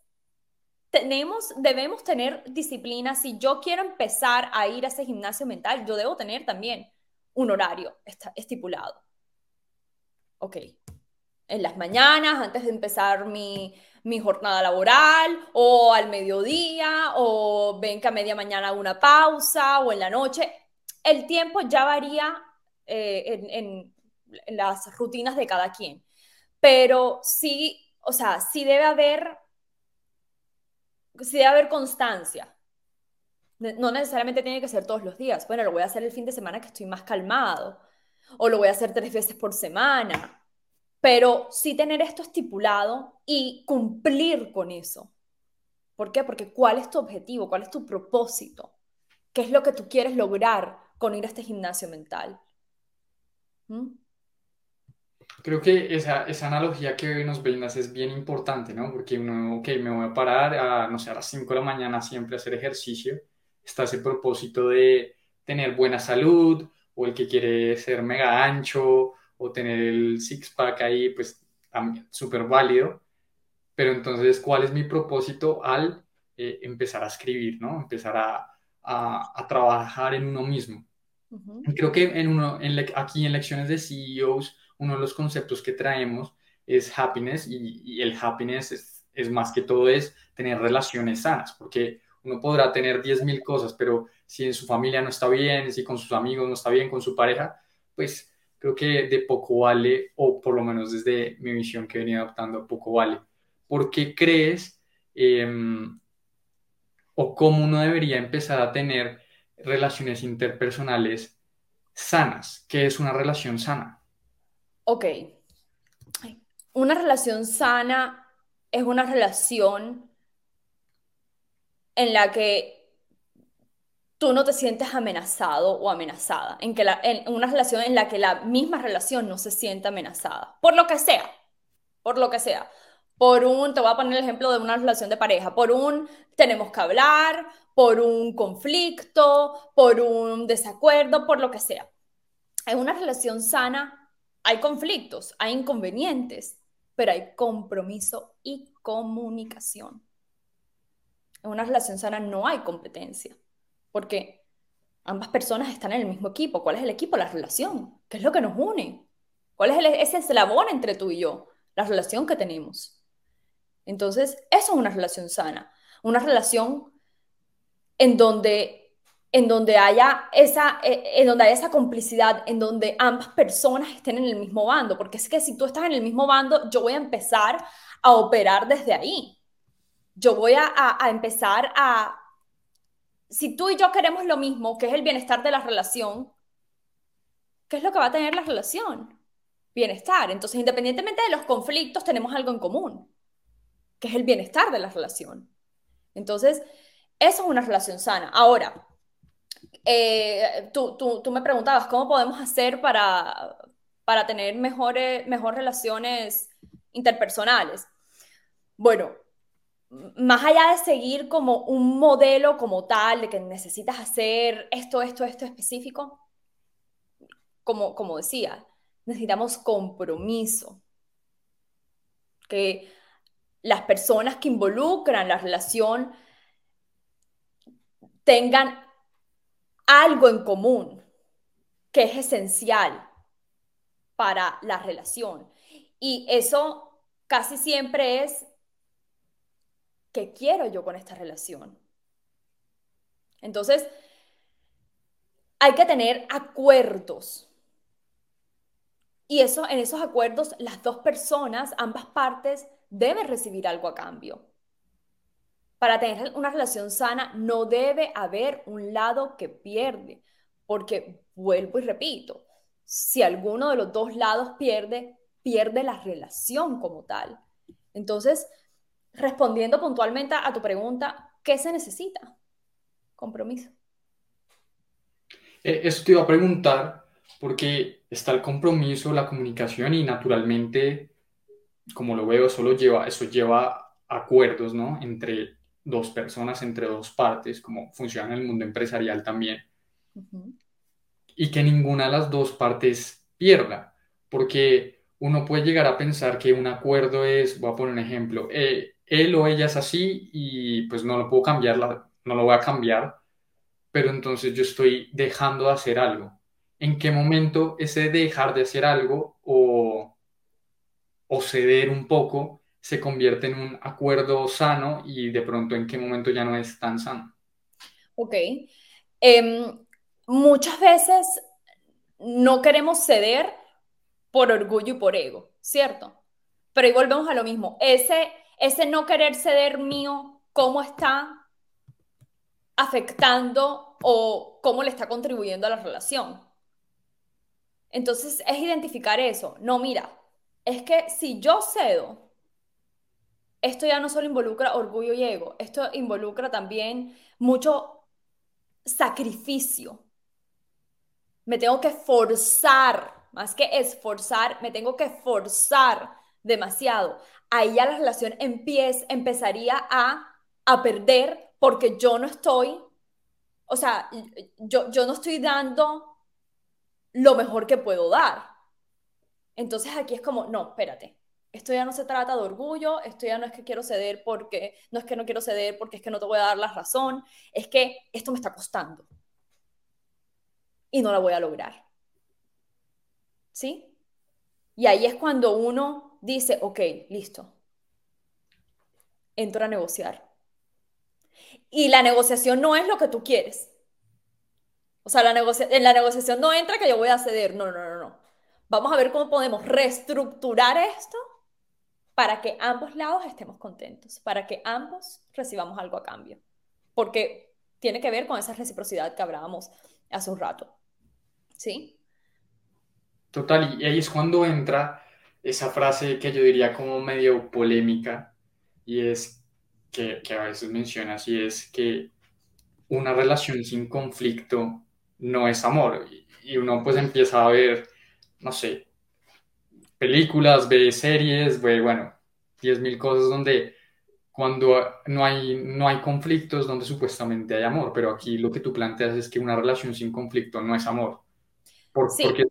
tenemos, debemos tener disciplina. Si yo quiero empezar a ir a ese gimnasio mental, yo debo tener también un horario estipulado. Ok. En las mañanas, antes de empezar mi, mi jornada laboral, o al mediodía, o ven que a media mañana una pausa, o en la noche. El tiempo ya varía eh, en, en las rutinas de cada quien. Pero sí, o sea, sí debe haber, sí debe haber constancia. No necesariamente tiene que ser todos los días. Bueno, lo voy a hacer el fin de semana que estoy más calmado. O lo voy a hacer tres veces por semana. Pero sí tener esto estipulado y cumplir con eso. ¿Por qué? Porque ¿cuál es tu objetivo? ¿Cuál es tu propósito? ¿Qué es lo que tú quieres lograr con ir a este gimnasio mental? ¿Mm? Creo que esa, esa analogía que nos brindas es bien importante, ¿no? Porque uno, ok, me voy a parar a, no sé, a las 5 de la mañana siempre a hacer ejercicio. Está ese propósito de tener buena salud, o el que quiere ser mega ancho, o tener el six-pack ahí, pues también súper válido. Pero entonces, ¿cuál es mi propósito al eh, empezar a escribir, ¿no? Empezar a, a, a trabajar en uno mismo. Creo que en uno, en aquí en lecciones de CEOs, uno de los conceptos que traemos es happiness y, el happiness es, es, más que todo es tener relaciones sanas, porque uno podrá tener 10.000 cosas, pero si en su familia no está bien, si con sus amigos no está bien, con su pareja, pues creo que de poco vale, o por lo menos desde mi visión que he venido adoptando, poco vale. ¿Por qué crees em, o cómo uno debería empezar a tener relaciones interpersonales sanas? ¿Qué es una relación sana? Ok, una relación sana es una relación en la que tú no te sientes amenazado o amenazada, en, que en una relación en la que la misma relación no se siente amenazada, por lo que sea, por lo que sea. Por un, te voy a poner el ejemplo de una relación de pareja, por un tenemos que hablar, por un conflicto, por un desacuerdo, por lo que sea. En una relación sana hay conflictos, hay inconvenientes, pero hay compromiso y comunicación. En una relación sana no hay competencia, porque Ambas personas están en el mismo equipo. ¿Cuál es el equipo? La relación. ¿Qué es lo que nos une? ¿Cuál es el, ese eslabón entre tú y yo? La relación que tenemos. Entonces, eso es una relación sana. Una relación en donde, en donde, haya, esa, eh, en donde haya esa complicidad, en donde ambas personas estén en el mismo bando. Porque es que si tú estás en el mismo bando, yo voy a empezar a operar desde ahí. Yo voy a, a empezar a, si tú y yo queremos lo mismo, que es el bienestar de la relación, ¿qué es lo que va a tener la relación? Bienestar. Entonces, independientemente de los conflictos, tenemos algo en común, que es el bienestar de la relación. Entonces, eso es una relación sana. Ahora, eh, tú, tú, me preguntabas, ¿cómo podemos hacer para, para tener mejores, mejores relaciones interpersonales? Bueno, más allá de seguir como un modelo como tal, de que necesitas hacer esto, esto, esto específico, como, como decía, necesitamos compromiso. Que las personas que involucran la relación tengan algo en común que es esencial para la relación. Y eso casi siempre es ¿qué quiero yo con esta relación? Entonces, hay que tener acuerdos. Y eso, en esos acuerdos, las dos personas, ambas partes, deben recibir algo a cambio. Para tener una relación sana, no debe haber un lado que pierde, porque vuelvo y repito, si alguno de los dos lados pierde, pierde la relación como tal. Entonces, respondiendo puntualmente a tu pregunta, ¿qué se necesita? Compromiso. Eh, eso te iba a preguntar, porque está el compromiso, la comunicación y naturalmente, como lo veo, solo lleva, eso lleva acuerdos, ¿no? Entre dos personas, entre dos partes, como funciona en el mundo empresarial también. Y que ninguna de las dos partes pierda, porque uno puede llegar a pensar que un acuerdo es, voy a poner un ejemplo, eh, él o ella es así y pues no lo puedo cambiar, no lo voy a cambiar, pero entonces yo estoy dejando de hacer algo. ¿En qué momento ese dejar de hacer algo o, o ceder un poco se convierte en un acuerdo sano y de pronto en qué momento ya no es tan sano? Ok. Em, muchas veces no queremos ceder por orgullo y por ego, ¿cierto? Pero ahí volvemos a lo mismo. Ese ese no querer ceder mío, cómo está afectando o cómo le está contribuyendo a la relación. Entonces es identificar eso. No, mira, es que si yo cedo, esto ya no solo involucra orgullo y ego, esto involucra también mucho sacrificio. Me tengo que forzar, más que esforzar, me tengo que forzar demasiado ahí ya la relación empieza, empezaría a, a perder porque yo no estoy, o sea, yo, yo no estoy dando lo mejor que puedo dar. Entonces aquí es como, no, espérate, esto ya no se trata de orgullo, esto ya no es que quiero ceder porque, no es que no quiero ceder porque es que no te voy a dar la razón, es que esto me está costando y no la voy a lograr. ¿Sí? Y ahí es cuando uno dice, ok, listo, entro a negociar. Y la negociación no es lo que tú quieres. O sea, la en la negociación no entra que yo voy a ceder. No, no, no, no. Vamos a ver cómo podemos reestructurar esto para que ambos lados estemos contentos, para que ambos recibamos algo a cambio. Porque tiene que ver con esa reciprocidad que hablábamos hace un rato. ¿Sí? Total, y ahí es cuando entra esa frase que yo diría como medio polémica y es que, que a veces mencionas y es que una relación sin conflicto no es amor y, uno pues empieza a ver, no sé, películas, ve series, ve, bueno, 10.000 cosas donde cuando no hay, no hay conflictos donde supuestamente hay amor, pero aquí lo que tú planteas es que una relación sin conflicto no es amor. Por, sí. Porque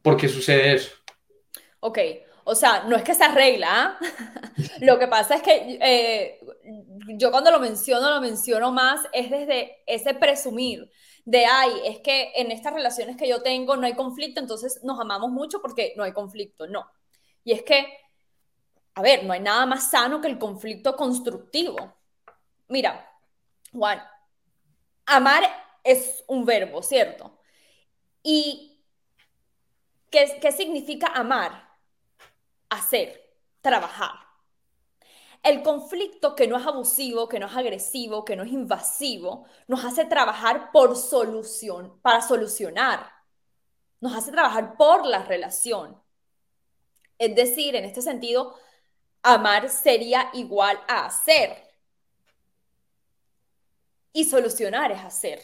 ¿Por qué sucede eso? Ok, o sea, no es que se arregla, ¿ah? lo que pasa es que eh, yo cuando lo menciono, lo menciono más, es desde ese presumir de, ay, es que en estas relaciones que yo tengo no hay conflicto, entonces nos amamos mucho porque no hay conflicto. No. Y es que, a ver, no hay nada más sano que el conflicto constructivo. Mira, Juan, amar es un verbo, ¿cierto? ¿Y qué, qué significa amar? Hacer, trabajar. El conflicto que no es abusivo, que no es agresivo, que no es invasivo, nos hace trabajar por solución, para solucionar. Nos hace trabajar por la relación. Es decir, en este sentido, amar sería igual a hacer. Y solucionar es hacer.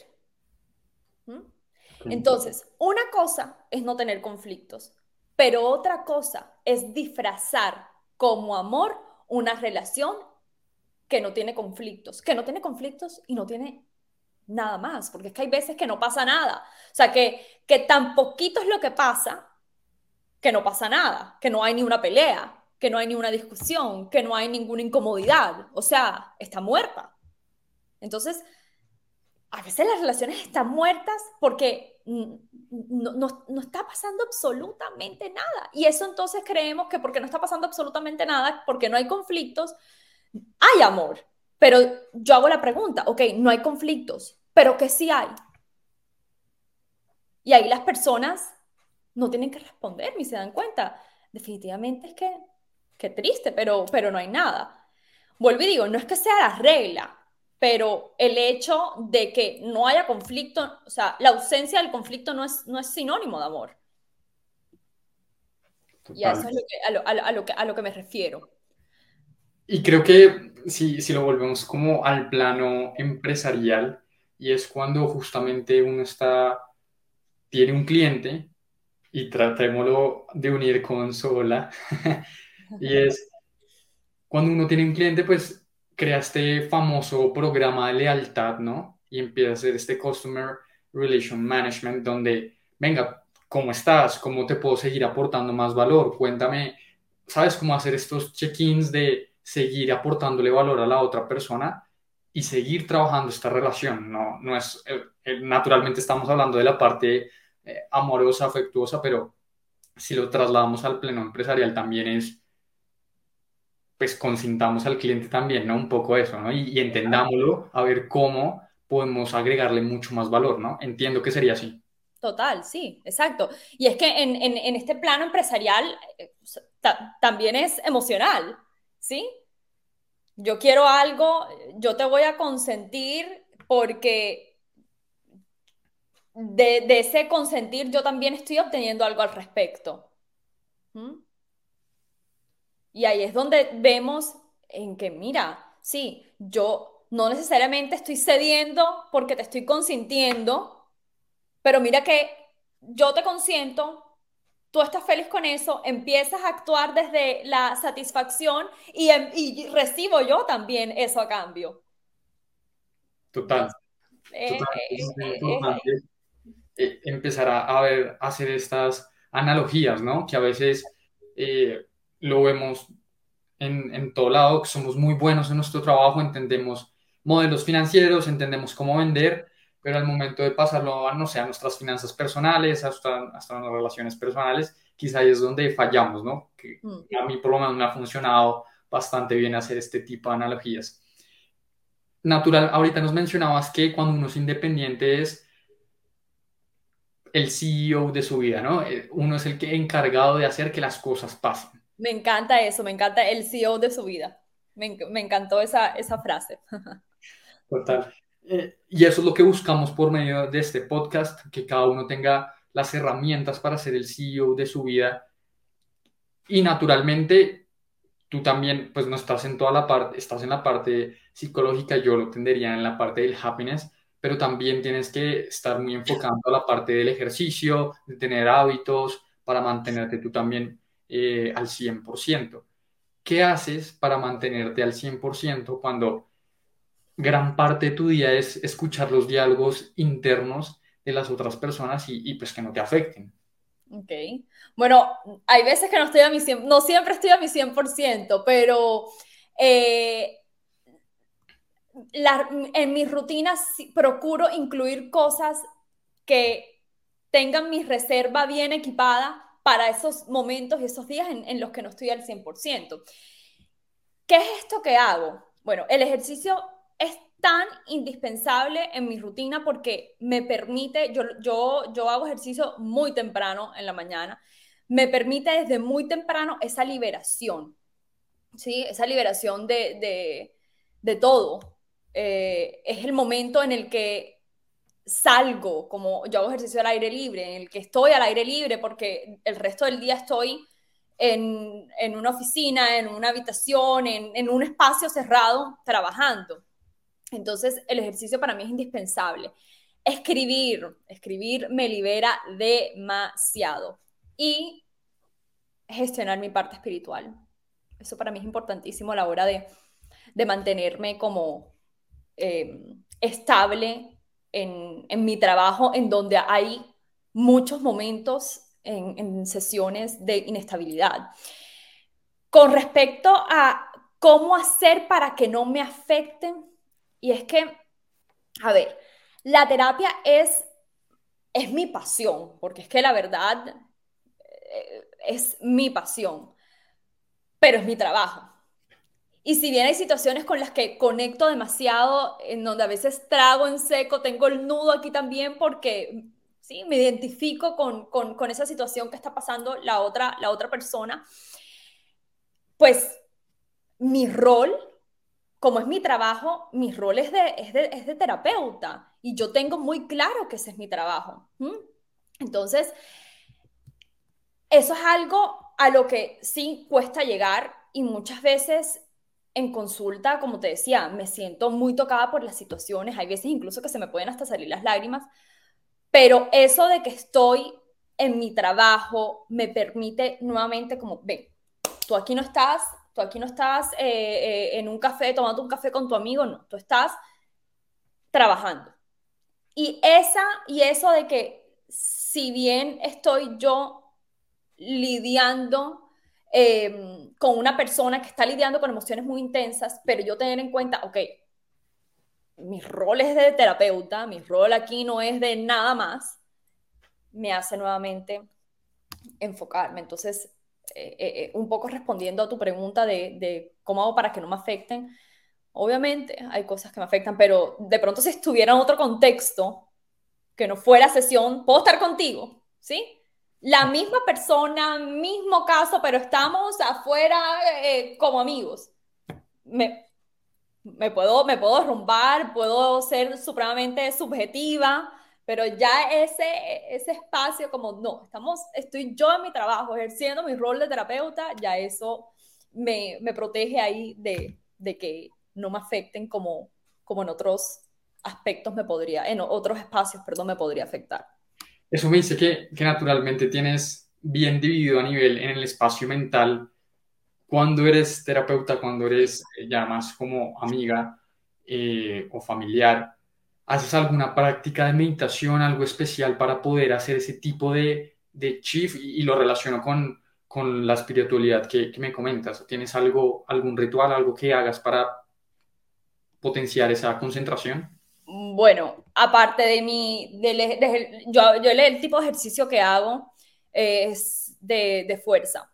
¿Mm? Entonces, una cosa es no tener conflictos, pero otra cosa es disfrazar como amor una relación que no tiene conflictos, que no tiene conflictos y no tiene nada más, porque es que hay veces que no pasa nada. O sea, que, que tan poquito es lo que pasa que no pasa nada, que no hay ni una pelea, que no hay ni una discusión, que no hay ninguna incomodidad. O sea, está muerta. Entonces, a veces las relaciones están muertas porque no, no, está pasando absolutamente nada. Y eso entonces creemos que porque no está pasando absolutamente nada, porque no hay conflictos, hay amor. Pero yo hago la pregunta, ok, no hay conflictos, pero que sí hay. Y ahí las personas no tienen que responder ni se dan cuenta. Definitivamente es que, qué triste, pero, pero no hay nada. Vuelvo y digo, no es que sea la regla, pero el hecho de que no haya conflicto, o sea, la ausencia del conflicto no es, no es sinónimo de amor. Y a eso es lo que, a, lo, que, me refiero. Y creo que si, si lo volvemos como al plano empresarial, y es cuando justamente uno está, tiene un cliente, y tratémoslo de unir con Sola, y es cuando uno tiene un cliente, pues crea este famoso programa de lealtad, ¿no? Y empieza a hacer este Customer Relation Management donde, venga, ¿cómo estás? ¿Cómo te puedo seguir aportando más valor? Cuéntame, ¿sabes cómo hacer estos check-ins de seguir aportándole valor a la otra persona y seguir trabajando esta relación? No, no es, eh, eh, naturalmente estamos hablando de la parte eh, amorosa, afectuosa, pero si lo trasladamos al pleno empresarial también es pues consintamos al cliente también, ¿no? Un poco eso, ¿no? Y, entendámoslo a ver cómo podemos agregarle mucho más valor, ¿no? Entiendo que sería así. Total, sí, exacto. Y es que en, este plano empresarial eh, también es emocional, ¿sí? Yo quiero algo, yo te voy a consentir porque de, ese consentir yo también estoy obteniendo algo al respecto. ¿Mm? Y ahí es donde vemos en que, mira, sí, yo no necesariamente estoy cediendo porque te estoy consintiendo, pero mira que yo te consiento, tú estás feliz con eso, empiezas a actuar desde la satisfacción y, em, recibo yo también eso a cambio. Total. Eh, eh, eh, empezar a, ver, hacer estas analogías, ¿no? Que a veces lo vemos en, en todo lado, que somos muy buenos en nuestro trabajo, entendemos modelos financieros, entendemos cómo vender, pero al momento de pasarlo a, no sé, a nuestras finanzas personales, hasta, hasta nuestras relaciones personales, quizá ahí es donde fallamos, ¿no? Que mm. a mí por lo menos me ha funcionado bastante bien hacer este tipo de analogías. Natural, ahorita nos mencionabas que cuando uno es independiente es el CEO de su vida, ¿no? Eh, uno es el que encargado de hacer que las cosas pasen. Me encanta eso, me encanta el CEO de su vida. Me, encantó esa, esa frase. Total. Eh, y eso es lo que buscamos por medio de este podcast, que cada uno tenga las herramientas para ser el CEO de su vida. Y naturalmente, tú también, pues no estás en toda la parte, estás en la parte psicológica, yo lo tendería en la parte del happiness, pero también tienes que estar muy enfocado a la parte del ejercicio, de tener hábitos para mantenerte tú también eh, al 100%. ¿Qué haces para mantenerte al 100% cuando gran parte de tu día es escuchar los diálogos internos de las otras personas y, pues que no te afecten? Ok. Bueno, hay veces que no estoy a mi 100, no siempre estoy a mi 100%, pero eh, en mis rutinas procuro incluir cosas que tengan mi reserva bien equipada para esos momentos y esos días en, los que no estoy al 100%. ¿Qué es esto que hago? Bueno, el ejercicio es tan indispensable en mi rutina porque me permite, yo, yo, yo hago ejercicio muy temprano en la mañana, me permite desde muy temprano esa liberación, ¿sí? Esa liberación de, de, de todo. Eh, es el momento en el que salgo, como yo hago ejercicio al aire libre, en el que estoy al aire libre porque el resto del día estoy en, en una oficina, en una habitación, en, en un espacio cerrado trabajando. Entonces, el ejercicio para mí es indispensable. Escribir, escribir me libera demasiado. Y gestionar mi parte espiritual. Eso para mí es importantísimo a la hora de, de mantenerme como eh, estable en, en, mi trabajo, en donde hay muchos momentos en, sesiones de inestabilidad. Con respecto a cómo hacer para que no me afecten, y es que, a ver, la terapia es, es mi pasión, porque es que la verdad eh, es mi pasión, pero es mi trabajo. Y si bien hay situaciones con las que conecto demasiado, en donde a veces trago en seco, tengo el nudo aquí también porque sí, me identifico con, con, con esa situación que está pasando la otra, la otra persona, pues mi rol como es mi trabajo, mi rol es de, es de, es de terapeuta y yo tengo muy claro que ese es mi trabajo. Entonces, eso es algo a lo que sí cuesta llegar y muchas veces en consulta, como te decía, me siento muy tocada por las situaciones, hay veces incluso que se me pueden hasta salir las lágrimas, pero eso de que estoy en mi trabajo me permite nuevamente como, ven, tú aquí no estás Tú aquí no estás eh, eh, en un café tomando un café con tu amigo, no, tú estás trabajando. Y esa y eso de que si bien estoy yo lidiando em, con una persona que está lidiando con emociones muy intensas, pero yo tener en cuenta, ok, mi rol es de terapeuta, mi rol aquí no es de nada más, me hace nuevamente enfocarme. Entonces, eh, eh, eh, un poco respondiendo a tu pregunta de, de, cómo hago para que no me afecten, obviamente hay cosas que me afectan, pero de pronto si estuviera en otro contexto, que no fuera sesión, puedo estar contigo, ¿sí? La misma persona, mismo caso, pero estamos afuera como amigos. Me, me, puedo, me puedo romper, puedo ser supremamente subjetiva, pero ya ese, ese espacio como, no, estamos, estoy yo en mi trabajo ejerciendo mi rol de terapeuta, ya eso me, me protege ahí de, de, que no me afecten como, como en otros aspectos me podría, en otros espacios, perdón, me podría afectar. Eso me dice que, naturalmente tienes bien dividido a nivel en el espacio mental cuando eres terapeuta, cuando eres ya más como amiga eh, o familiar, ¿Haces alguna práctica de meditación, algo especial para poder hacer ese tipo de, de chief y, lo relaciono con, con la espiritualidad que, que, me comentas? ¿Tienes algo, algún ritual, algo que hagas para potenciar esa concentración? Bueno, aparte de mi, de, yo, el tipo de ejercicio que hago es de, fuerza,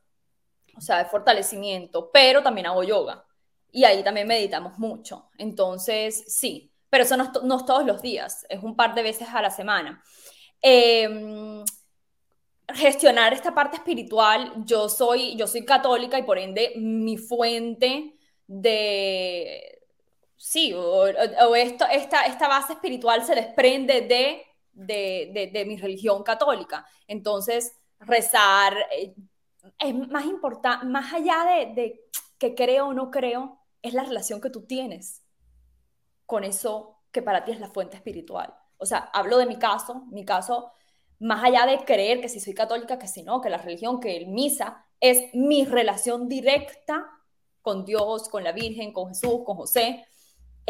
o sea, de fortalecimiento, pero también hago yoga y ahí también meditamos mucho. Entonces, sí, pero eso no es, todos los días, es un par de veces a la semana. Eh, gestionar esta parte espiritual, yo soy, yo soy católica y por ende mi fuente de, sí, o, esto, esta, base espiritual se desprende de, mi religión católica. Entonces, rezar eh, es más importante, más allá de que creo o no creo, es la relación que tú tienes con eso que para ti es la fuente espiritual. O sea, hablo de mi caso, mi caso, más allá de creer que si soy católica, que si no, que la religión, que el misa, es mi relación directa con Dios, con la Virgen, con Jesús, con José.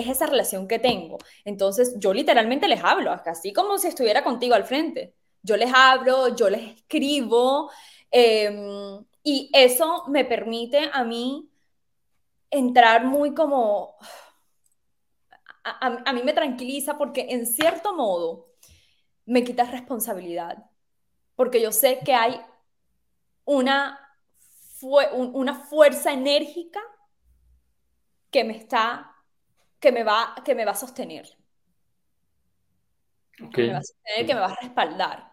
Es esa relación que tengo. Entonces, yo literalmente les hablo, así como si estuviera contigo al frente. Yo les hablo, yo les escribo, eh, y eso me permite a mí entrar muy como a, mí me tranquiliza porque en cierto modo me quita responsabilidad, porque yo sé que hay una, una fuerza enérgica que me está, que me va, que me va a sostener. Que me va a sostener, que me va a respaldar.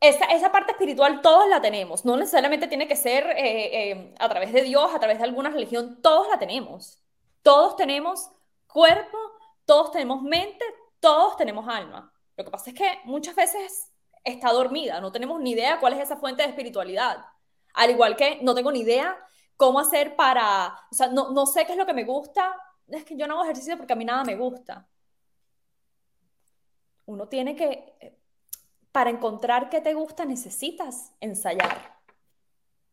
Esa, esa, parte espiritual todos la tenemos, no necesariamente tiene que ser eh, eh, a través de Dios, a través de alguna religión, todos la tenemos. Todos tenemos cuerpo, todos tenemos mente, todos tenemos alma. Lo que pasa es que muchas veces está dormida, no tenemos ni idea cuál es esa fuente de espiritualidad. Al igual que no tengo ni idea cómo hacer para, o sea, no, no sé qué es lo que me gusta, es que yo no hago ejercicio porque a mí nada me gusta. Uno tiene que, para encontrar qué te gusta, necesitas ensayar.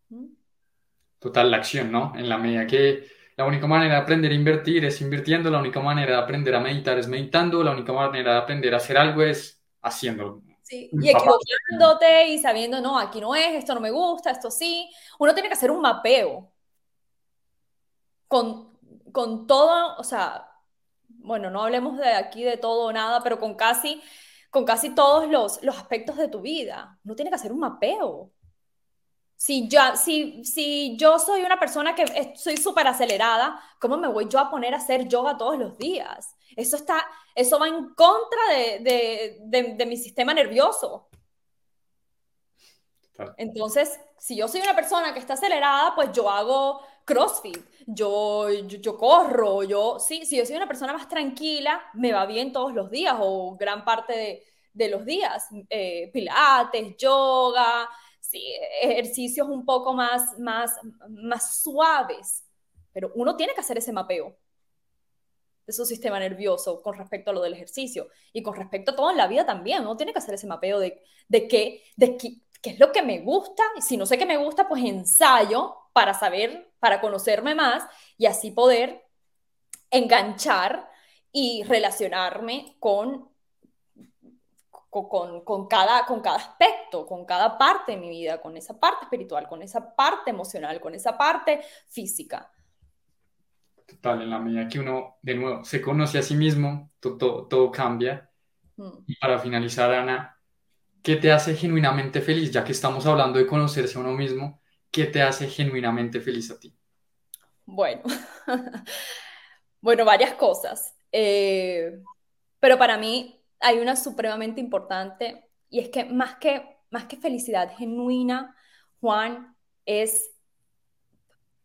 ¿Mm? Total, la acción, ¿no? En la medida que la única manera de aprender a invertir es invirtiendo, la única manera de aprender a meditar es meditando, la única manera de aprender a hacer algo es haciéndolo. Sí, y equivocándote y sabiendo, no, aquí no es, esto no me gusta, esto sí. Uno tiene que hacer un mapeo con, con todo, o sea, bueno, no hablemos de aquí de todo o nada, pero con casi, con casi todos los, los aspectos de tu vida. Uno tiene que hacer un mapeo. Si, ya, si, si yo soy una persona que soy súper acelerada, ¿cómo me voy yo a poner a hacer yoga todos los días? Eso, está, eso va en contra de, de, de, mi sistema nervioso. Entonces, si yo soy una persona que está acelerada, pues yo hago CrossFit, yo, yo, corro, yo, sí, si yo soy una persona más tranquila, me va bien todos los días o gran parte de, de los días. Eh, pilates, yoga, sí, ejercicios un poco más, más, más suaves, pero uno tiene que hacer ese mapeo de su sistema nervioso con respecto a lo del ejercicio y con respecto a todo en la vida también, uno tiene que hacer ese mapeo de, de, qué, de qué, qué es lo que me gusta y si no sé qué me gusta, pues ensayo para saber, para conocerme más y así poder enganchar y relacionarme con con, con, cada, con cada aspecto, con cada parte de mi vida, con esa parte espiritual, con esa parte emocional, con esa parte física. Total, en la medida que uno, de nuevo, se conoce a sí mismo, todo, todo, cambia. Mm. Y para finalizar, Ana, ¿qué te hace genuinamente feliz? Ya que estamos hablando de conocerse a uno mismo, ¿qué te hace genuinamente feliz a ti? Bueno, bueno, varias cosas. Eh, pero para mí hay una supremamente importante y es que más que, más que felicidad genuina, Juan, es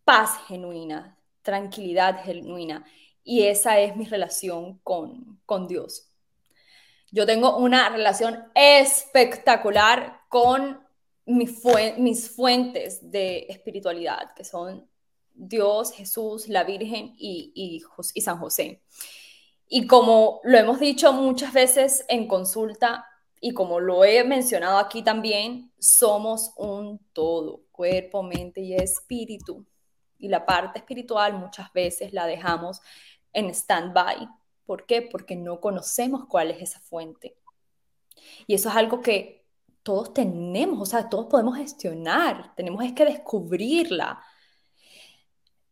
paz genuina, tranquilidad genuina. Y esa es mi relación con, con Dios. Yo tengo una relación espectacular con mis fuentes de espiritualidad, que son Dios, Jesús, la Virgen y, y, San José. Y como lo hemos dicho muchas veces en consulta y como lo he mencionado aquí también, somos un todo, cuerpo, mente y espíritu. Y la parte espiritual muchas veces la dejamos en stand-by. ¿Por qué? Porque no conocemos cuál es esa fuente. Y eso es algo que todos tenemos, o sea, todos podemos gestionar, tenemos es que descubrirla.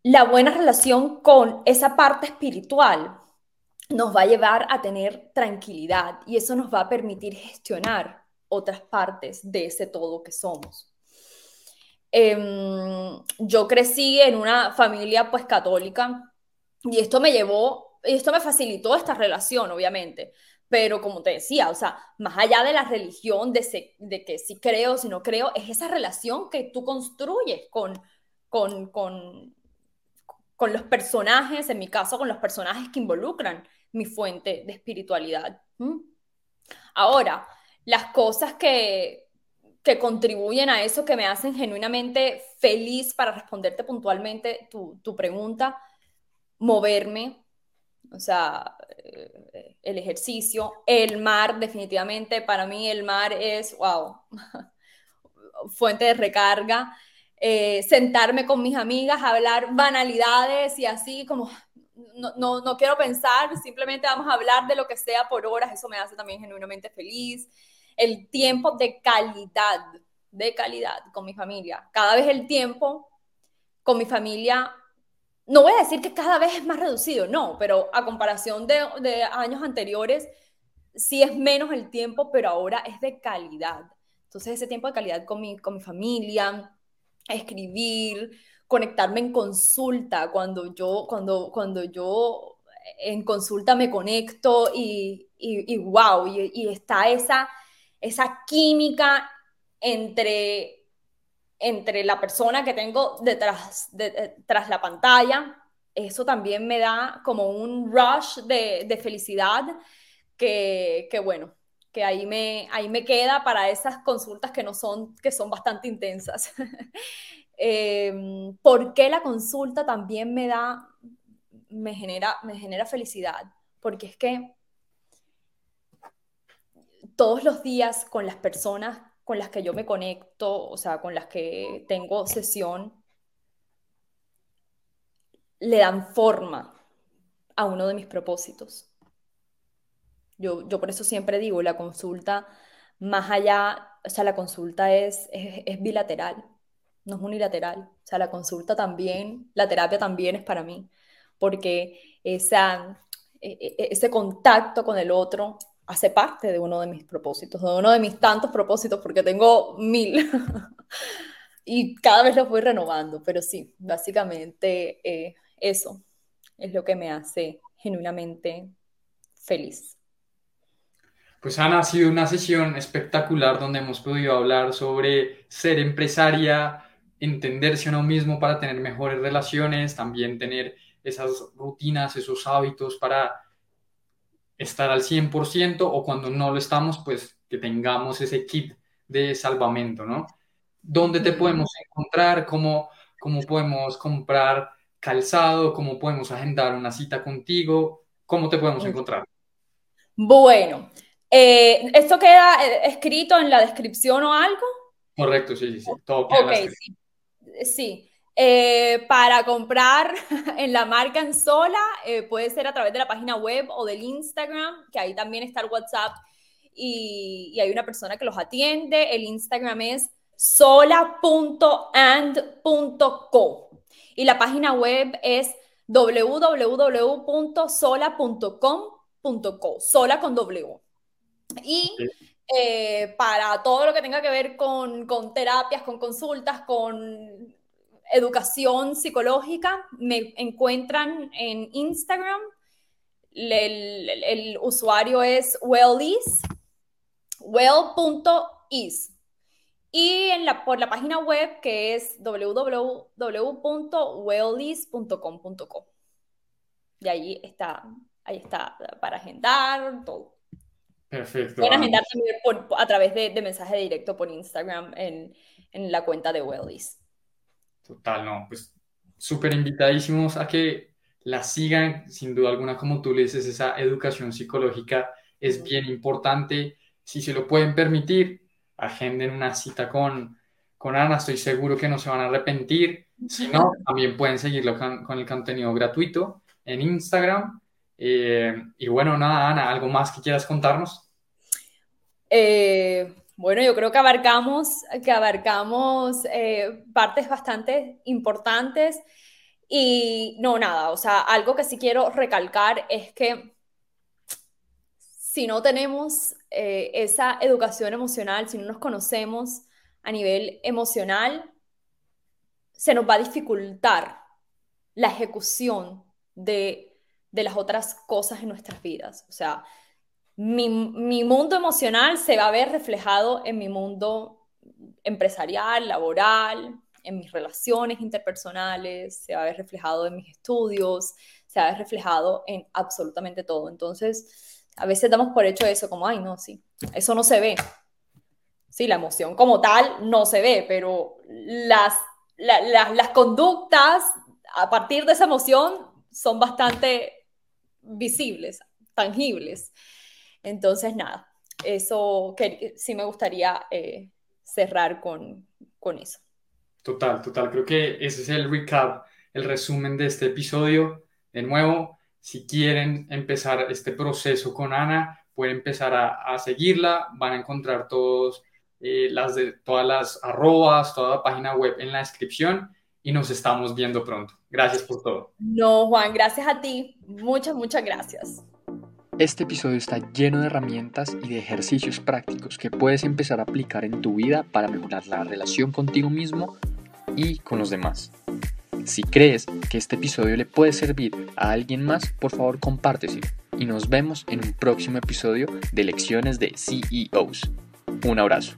La buena relación con esa parte espiritual nos va a llevar a tener tranquilidad y eso nos va a permitir gestionar otras partes de ese todo que somos. Em, yo crecí en una familia pues católica y esto me llevó, esto me facilitó esta relación, obviamente, pero como te decía, o sea, más allá de la religión, de, que si creo, si no creo, es esa relación que tú construyes con, con, con, con los personajes, en mi caso, con los personajes que involucran mi fuente de espiritualidad. Ahora, las cosas que, que contribuyen a eso, que me hacen genuinamente feliz para responderte puntualmente tu, tu pregunta, moverme, o sea, eh, el ejercicio, el mar, definitivamente, para mí el mar es, wow, fuente de recarga, eh, sentarme con mis amigas, hablar banalidades y así como no, no, quiero pensar, simplemente vamos a hablar de lo que sea por horas, eso me hace también genuinamente feliz. El tiempo de calidad, de calidad con mi familia. Cada vez el tiempo con mi familia no voy a decir que cada vez es más reducido, no, pero a comparación de, años anteriores, sí es menos el tiempo, pero ahora es de calidad. Entonces, ese tiempo de calidad con mi, con mi familia, escribir, conectarme en consulta, cuando yo, cuando, cuando yo en consulta me conecto y, y, y wow, y, y, está esa, esa química entre, entre la persona que tengo detrás, de, tras la pantalla, eso también me da como un rush de, de felicidad que, que, bueno, que ahí me, ahí me queda para esas consultas que no son, que son bastante intensas. eh, ¿Por qué la consulta también me da, me genera, me genera felicidad? Porque es que todos los días con las personas con las que yo me conecto, o sea, con las que tengo sesión, le dan forma a uno de mis propósitos. Yo, yo por eso siempre digo, la consulta, más allá, o sea, la consulta es, es, bilateral, no es unilateral. O sea, la consulta también, la terapia también es para mí, porque esa, e, e, ese contacto con el otro hace parte de uno de mis propósitos, de uno de mis tantos propósitos, porque tengo mil. y cada vez los voy renovando, pero sí, básicamente eh, eso es lo que me hace genuinamente feliz. Pues Ana, ha sido una sesión espectacular donde hemos podido hablar sobre ser empresaria, entenderse a uno mismo para tener mejores relaciones, también tener esas rutinas, esos hábitos para estar al 100% o cuando no lo estamos, pues que tengamos ese kit de salvamento, ¿no? ¿Dónde te podemos encontrar? ¿Cómo, cómo podemos comprar calzado? ¿Cómo podemos agendar una cita contigo? ¿Cómo te podemos encontrar? Bueno, eh, ¿Esto queda eh, escrito en la descripción o algo? Correcto, sí, sí, sí. Todo queda okay, sí. sí. Eh, para comprar en la marca en sola, eh, puede ser a través de la página web o del Instagram, que ahí también está el WhatsApp y, y hay una persona que los atiende. El Instagram es sola.and.co y la página web es www.sola.com.co, sola con W. Y eh, para todo lo que tenga que ver con, con, terapias, con consultas, con educación psicológica, me encuentran en Instagram. El, el, el usuario es wellis, well.is. Y en la, por la página web que es www.wellis.com.co. Y ahí está, ahí está para agendar todo. Perfecto. Pueden agendar también por, a través de, de, mensaje directo por Instagram en, en la cuenta de Wellis. Total, no, pues súper invitadísimos a que la sigan, sin duda alguna, como tú le dices, esa educación psicológica es bien importante. Si se lo pueden permitir, agenden una cita con, con Ana, estoy seguro que no se van a arrepentir. Si no, también pueden seguirlo con, con el contenido gratuito en Instagram eh, y bueno, nada, Ana, ¿algo más que quieras contarnos? Eh, bueno, yo creo que abarcamos, que abarcamos eh, partes bastante importantes y no, nada, o sea, algo que sí quiero recalcar es que si no tenemos eh, esa educación emocional, si no nos conocemos a nivel emocional, se nos va a dificultar la ejecución de de las otras cosas en nuestras vidas. O sea, mi, mi, mundo emocional se va a ver reflejado en mi mundo empresarial, laboral, en mis relaciones interpersonales, se va a ver reflejado en mis estudios, se va a ver reflejado en absolutamente todo. Entonces, a veces damos por hecho eso, como, ay, no, sí, eso no se ve. Sí, la emoción como tal no se ve, pero las, la, la, las conductas a partir de esa emoción son bastante visibles, tangibles. Entonces, nada, eso que sí me gustaría eh, cerrar con, con eso. Total, total. Creo que ese es el recap, el resumen de este episodio. De nuevo, si quieren empezar este proceso con Ana, pueden empezar a, a seguirla. Van a encontrar todos, eh, las de, todas las arrobas, toda la página web en la descripción. y nos estamos viendo pronto. Gracias por todo. No, Juan, gracias a ti. Muchas, muchas gracias. Este episodio está lleno de herramientas y de ejercicios prácticos que puedes empezar a aplicar en tu vida para mejorar la relación contigo mismo y con los demás. Si crees que este episodio le puede servir a alguien más, por favor compárteselo y nos vemos en un próximo episodio de Lecciones de CEOs. Un abrazo.